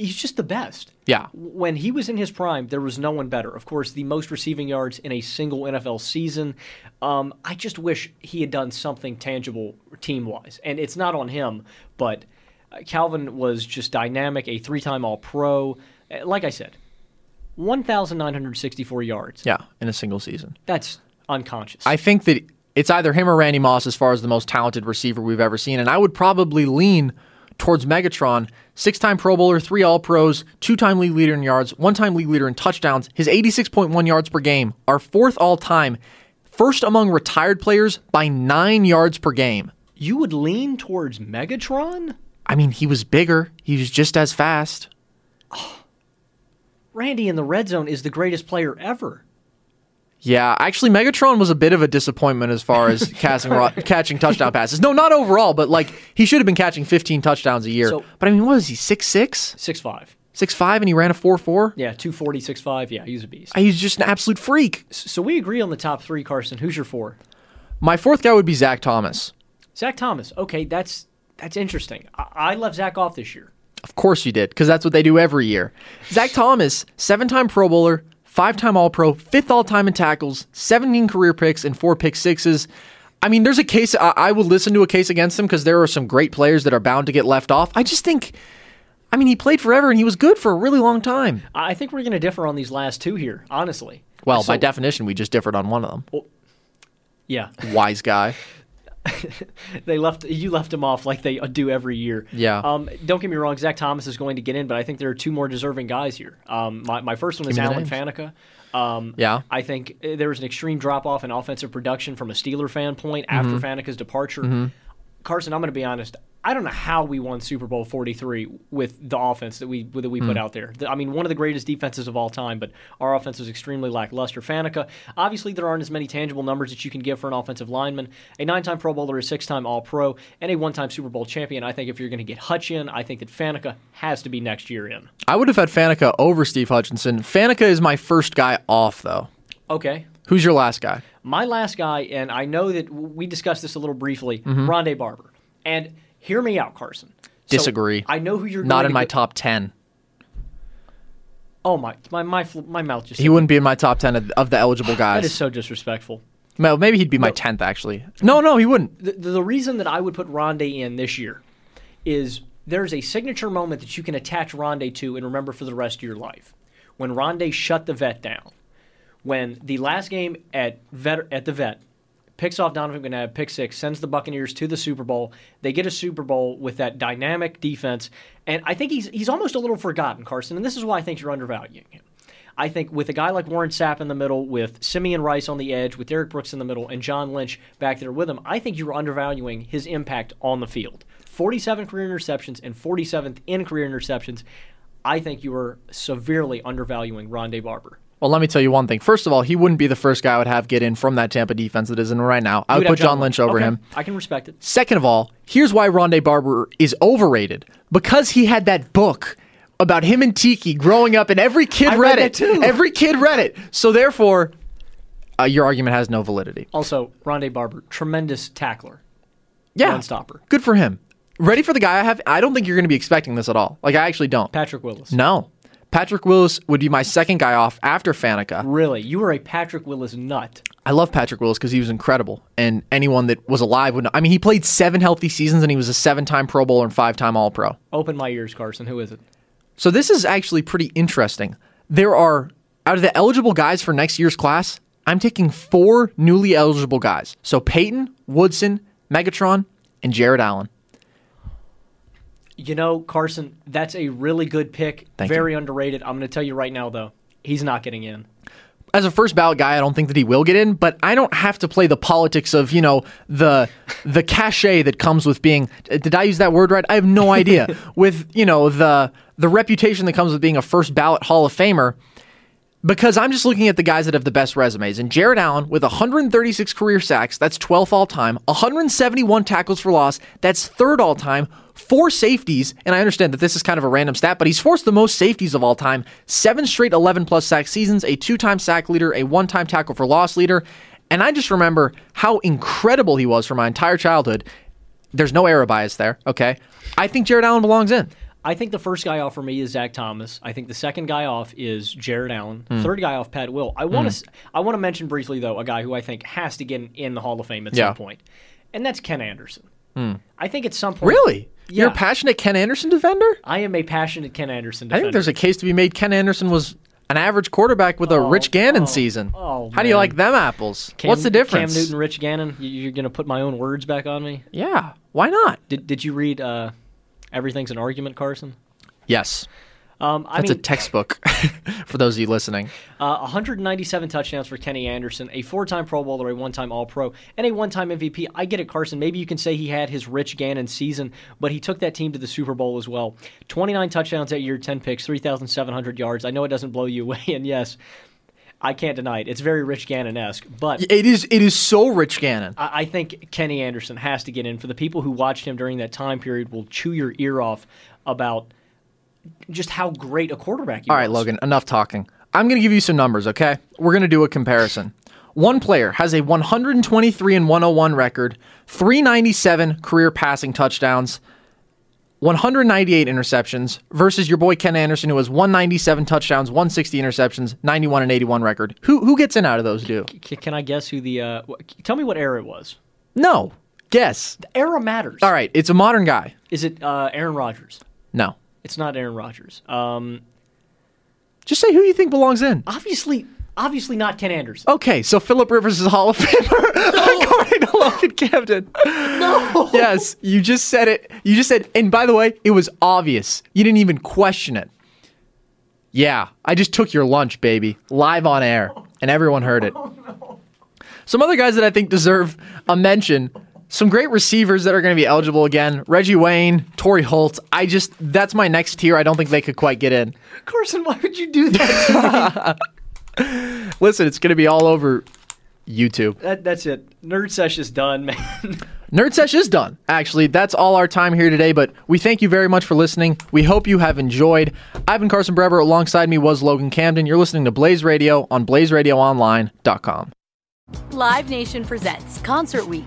[SPEAKER 6] he's just the best.
[SPEAKER 5] Yeah.
[SPEAKER 6] When he was in his prime, there was no one better. Of course, the most receiving yards in a single NFL season. Um, I just wish he had done something tangible team wise. And it's not on him, but uh, Calvin was just dynamic, a three time All Pro. Uh, Like I said, 1,964 yards.
[SPEAKER 5] Yeah, in a single season.
[SPEAKER 6] That's unconscious.
[SPEAKER 5] I think that it's either him or Randy Moss as far as the most talented receiver we've ever seen, and I would probably lean towards Megatron. Six-time Pro Bowler, three All-Pros, two-time league leader in yards, one-time league leader in touchdowns. His 86.1 yards per game are fourth all-time, first among retired players by nine yards per game.
[SPEAKER 6] you would lean towards Megatron?
[SPEAKER 5] I mean, he was bigger. He was just as fast.
[SPEAKER 6] Randy in the red zone is the greatest player ever.
[SPEAKER 5] Yeah, actually, Megatron was a bit of a disappointment as far as catching catching touchdown passes. No, not overall, but like he should have been catching 15 touchdowns a year.
[SPEAKER 6] So-
[SPEAKER 5] but I mean, what is he? Six six?
[SPEAKER 6] Six five.
[SPEAKER 5] Six five, and he ran a four four.
[SPEAKER 6] Yeah, 240, 6'5". Yeah, he's a beast.
[SPEAKER 5] He's just an absolute freak.
[SPEAKER 6] So we agree on the top three, Carson. Who's your four?
[SPEAKER 5] My fourth guy would be Zach Thomas.
[SPEAKER 6] Zach Thomas. Okay, that's that's interesting. I, I left Zach off this year.
[SPEAKER 5] Of course you did, because that's what they do every year. Zach Thomas, seven time Pro Bowler, five time All Pro, fifth all time in tackles, 17 career picks, and four pick sixes. I mean, there's a case, I, I would listen to a case against him because there are some great players that are bound to get left off. I just think, I mean, he played forever and he was good for a really long time.
[SPEAKER 6] I think we're going to differ on these last two here, honestly.
[SPEAKER 5] Well,
[SPEAKER 6] So-
[SPEAKER 5] by definition, we just differed on one of them.
[SPEAKER 6] Yeah,
[SPEAKER 5] Wise guy.
[SPEAKER 6] they left you left him off like they do every year.
[SPEAKER 5] Yeah.
[SPEAKER 6] Um, don't get me wrong, Zach Thomas is going to get in, but I think there are two more deserving guys here. Um, my, my first one is Alan. Faneca. Um,
[SPEAKER 5] Yeah.
[SPEAKER 6] I think uh, there was an extreme drop off in offensive production from a Steeler fan point after
[SPEAKER 5] Mm-hmm.
[SPEAKER 6] Faneca's departure. Carson, I'm going to be honest. I don't know how we won Super Bowl 43 with the offense that we that we put
[SPEAKER 5] Hmm.
[SPEAKER 6] out there. I mean, one of the greatest defenses of all time, but our offense was extremely lackluster. Faneca, obviously, there aren't as many tangible numbers that you can give for an offensive lineman. A nine-time Pro Bowler, a six-time All-Pro, and a one-time Super Bowl champion. I think if you're going to get Hutch in, I think that Faneca has to be next year in.
[SPEAKER 5] I would have had Faneca over Steve Hutchinson. Faneca is my first guy off, though.
[SPEAKER 6] Okay.
[SPEAKER 5] Who's your last guy?
[SPEAKER 6] My last guy, and I know that we discussed this a little briefly,
[SPEAKER 5] Mm-hmm.
[SPEAKER 6] Rondé Barber. And hear me out, Carson. So,
[SPEAKER 5] Disagree.
[SPEAKER 6] I know who you're
[SPEAKER 5] Not in my
[SPEAKER 6] go-
[SPEAKER 5] top 10.
[SPEAKER 6] Oh my, my my my mouth just.
[SPEAKER 5] He wouldn't be in my top 10 of, of the eligible guys.
[SPEAKER 6] That is so disrespectful.
[SPEAKER 5] Well, maybe he'd be my 10th, actually. No, no, he wouldn't.
[SPEAKER 6] The, the, the reason that I would put Rondé in this year is there's a signature moment that you can attach Rondé to and remember for the rest of your life. When Rondé shut the vet down, when the last game at vet at the vet picks off Donovan McNabb, pick six, sends the Buccaneers to the Super Bowl. They get a Super Bowl with that dynamic defense, and I think he's he's almost a little forgotten, Carson. And this is why I think you're undervaluing him. I think with a guy like Warren Sapp in the middle, with Simeon Rice on the edge, with Derrick Brooks in the middle, and John Lynch back there with him, I think you were undervaluing his impact on the field. 47 career interceptions and 47th in career interceptions. I think you were severely undervaluing Rondé Barber.
[SPEAKER 5] Well, let me tell you one thing. First of all, he wouldn't be the first guy I would have get in from that Tampa defense that is in right now. I would put John Lynch over
[SPEAKER 6] Okay,
[SPEAKER 5] him.
[SPEAKER 6] I can respect it.
[SPEAKER 5] Second of all, here's why Rondé Barber is overrated. Because he had that book about him and Tiki growing up, and every kid
[SPEAKER 6] I
[SPEAKER 5] read,
[SPEAKER 6] read
[SPEAKER 5] it. Every kid read it. So therefore, uh, your argument has no validity.
[SPEAKER 6] Also, Rondé Barber, tremendous tackler.
[SPEAKER 5] Yeah,
[SPEAKER 6] Run stopper.
[SPEAKER 5] Good for him. Ready for the guy I have? I don't think you're going to be expecting this at all. Like I actually don't.
[SPEAKER 6] Patrick Willis.
[SPEAKER 5] No. Patrick Willis would be my second guy off after Faneca.
[SPEAKER 6] Really? You were a Patrick Willis nut.
[SPEAKER 5] I love Patrick Willis because he was incredible, and anyone that was alive would know. I mean, he played seven healthy seasons, and he was a seven-time Pro Bowler and five-time All-Pro.
[SPEAKER 6] Open my ears, Carson. Who is it?
[SPEAKER 5] So this is actually pretty interesting. There are out of the eligible guys for next year's class, I'm taking four newly eligible guys. So Peyton, Woodson, Megatron, and Jared Allen.
[SPEAKER 6] You know, Carson, that's a really good pick.
[SPEAKER 5] Thank
[SPEAKER 6] Very underrated. I'm going to tell you right now, though, he's not getting in.
[SPEAKER 5] As a first ballot guy, I don't think that he will get in, but I don't have to play the politics of, you know, the the cachet that comes with being did I use that word right? I have no idea. with, you know, the the reputation that comes with being a first ballot Hall of Famer. Because I'm just looking at the guys that have the best resumes. And Jared Allen, with 136 career sacks, that's 12th all time, 171 tackles for loss, that's third all time, four safeties, and I understand that this is kind of a random stat, but he's forced the most safeties of all time, seven straight 11 plus sack seasons, a two time sack leader, a one time tackle for loss leader. And I just remember how incredible he was for my entire childhood. There's no era bias there, okay? I think Jared Allen belongs in.
[SPEAKER 6] I think the first guy off for me is Zach Thomas. I think the second guy off is Jared Allen.
[SPEAKER 5] Hmm.
[SPEAKER 6] Third guy off, Pat Will. I want to I want to mention briefly though a guy who I think has to get in, in the Hall of Fame at
[SPEAKER 5] Yeah.
[SPEAKER 6] some point, and that's Ken Anderson. I think at some point.
[SPEAKER 5] Really? You're a passionate Ken Anderson defender?
[SPEAKER 6] I am a passionate Ken Anderson defender.
[SPEAKER 5] I think there's a case to be made. Ken Anderson was an average quarterback with a Rich Gannon season.
[SPEAKER 6] oh,
[SPEAKER 5] How do you like them apples?
[SPEAKER 6] Cam-
[SPEAKER 5] What's the difference?
[SPEAKER 6] Cam Newton, Rich Gannon. You- You're going to put my own words back on me.
[SPEAKER 5] Yeah, why not?
[SPEAKER 6] Did Did you read uh, Everything's an Argument, Carson?
[SPEAKER 5] Yes,
[SPEAKER 6] Um, I
[SPEAKER 5] that's
[SPEAKER 6] mean,
[SPEAKER 5] a textbook for those of you listening.
[SPEAKER 6] Uh, 197 touchdowns for Kenny Anderson, a four-time Pro Bowler, a one-time All-Pro, and a one-time MVP. I get it, Carson. Maybe you can say he had his Rich Gannon season, but he took that team to the Super Bowl as well. 29 touchdowns that year, 10 picks, 3,700 yards. I know it doesn't blow you away, and yes, I can't deny it. It's very Rich Gannon-esque, but
[SPEAKER 5] It is. It is so Rich Gannon.
[SPEAKER 6] I I think Kenny Anderson has to get in. For the people who watched him during that time period, will chew your ear off about just how great a quarterback he
[SPEAKER 5] All
[SPEAKER 6] was.
[SPEAKER 5] right, Logan, enough talking. I'm going to give you some numbers, okay? We're going to do a comparison. One player has a 123 and 101 record, 397 career passing touchdowns, 198 interceptions versus your boy Ken Anderson who has 197 touchdowns, 160 interceptions, 91 and 81 record. Who who gets in out of those two?
[SPEAKER 6] C- Can I guess who the? Uh, wh- tell me what era it was.
[SPEAKER 5] No. Guess.
[SPEAKER 6] Era matters.
[SPEAKER 5] All right, it's a modern guy.
[SPEAKER 6] Is it uh, Aaron Rodgers?
[SPEAKER 5] No.
[SPEAKER 6] It's not Aaron Rodgers. Um,
[SPEAKER 5] Just say who you think belongs in.
[SPEAKER 6] obviously, obviously not Ken Anderson.
[SPEAKER 5] Okay, so Philip Rivers is a Hall of Famer according to Logan Camden. No. Yes, you just said it. You just said, and by the way, it was obvious. You didn't even question it. Yeah, I just took your lunch, baby, live on air, and everyone heard it. Oh, some other guys that I think deserve a mention. Some great receivers that are going to be eligible again. Reggie Wayne, Torry Holt. I just that's my next tier. I don't think they could quite get in.
[SPEAKER 6] Carson, why would you do that?
[SPEAKER 5] Listen, it's going to be all over YouTube.
[SPEAKER 6] that that's it. Nerd sesh is done, man.
[SPEAKER 5] Nerd Sesh is done. Actually, that's all our time here today, but we thank you very much for listening. We hope you have enjoyed. I've been Carson Brever. Alongside me was Logan Camden. You're listening to Blaze Radio on blazeradioonline.com.
[SPEAKER 7] Live Nation presents Concert Week.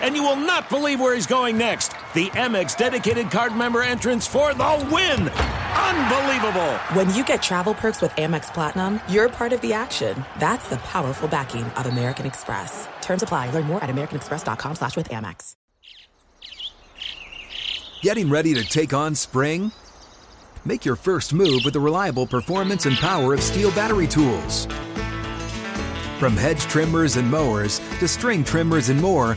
[SPEAKER 4] And you will not believe where he's going next. The Amex dedicated card member entrance for the win! Unbelievable!
[SPEAKER 8] When you get travel perks with Amex Platinum, you're part of the action. That's the powerful backing of American Express. Terms apply. Learn more at americanexpress.com slash with Amex.
[SPEAKER 9] Getting ready to take on spring? Make your first move with the reliable performance and power of STIHL battery tools. From hedge trimmers and mowers to string trimmers and more,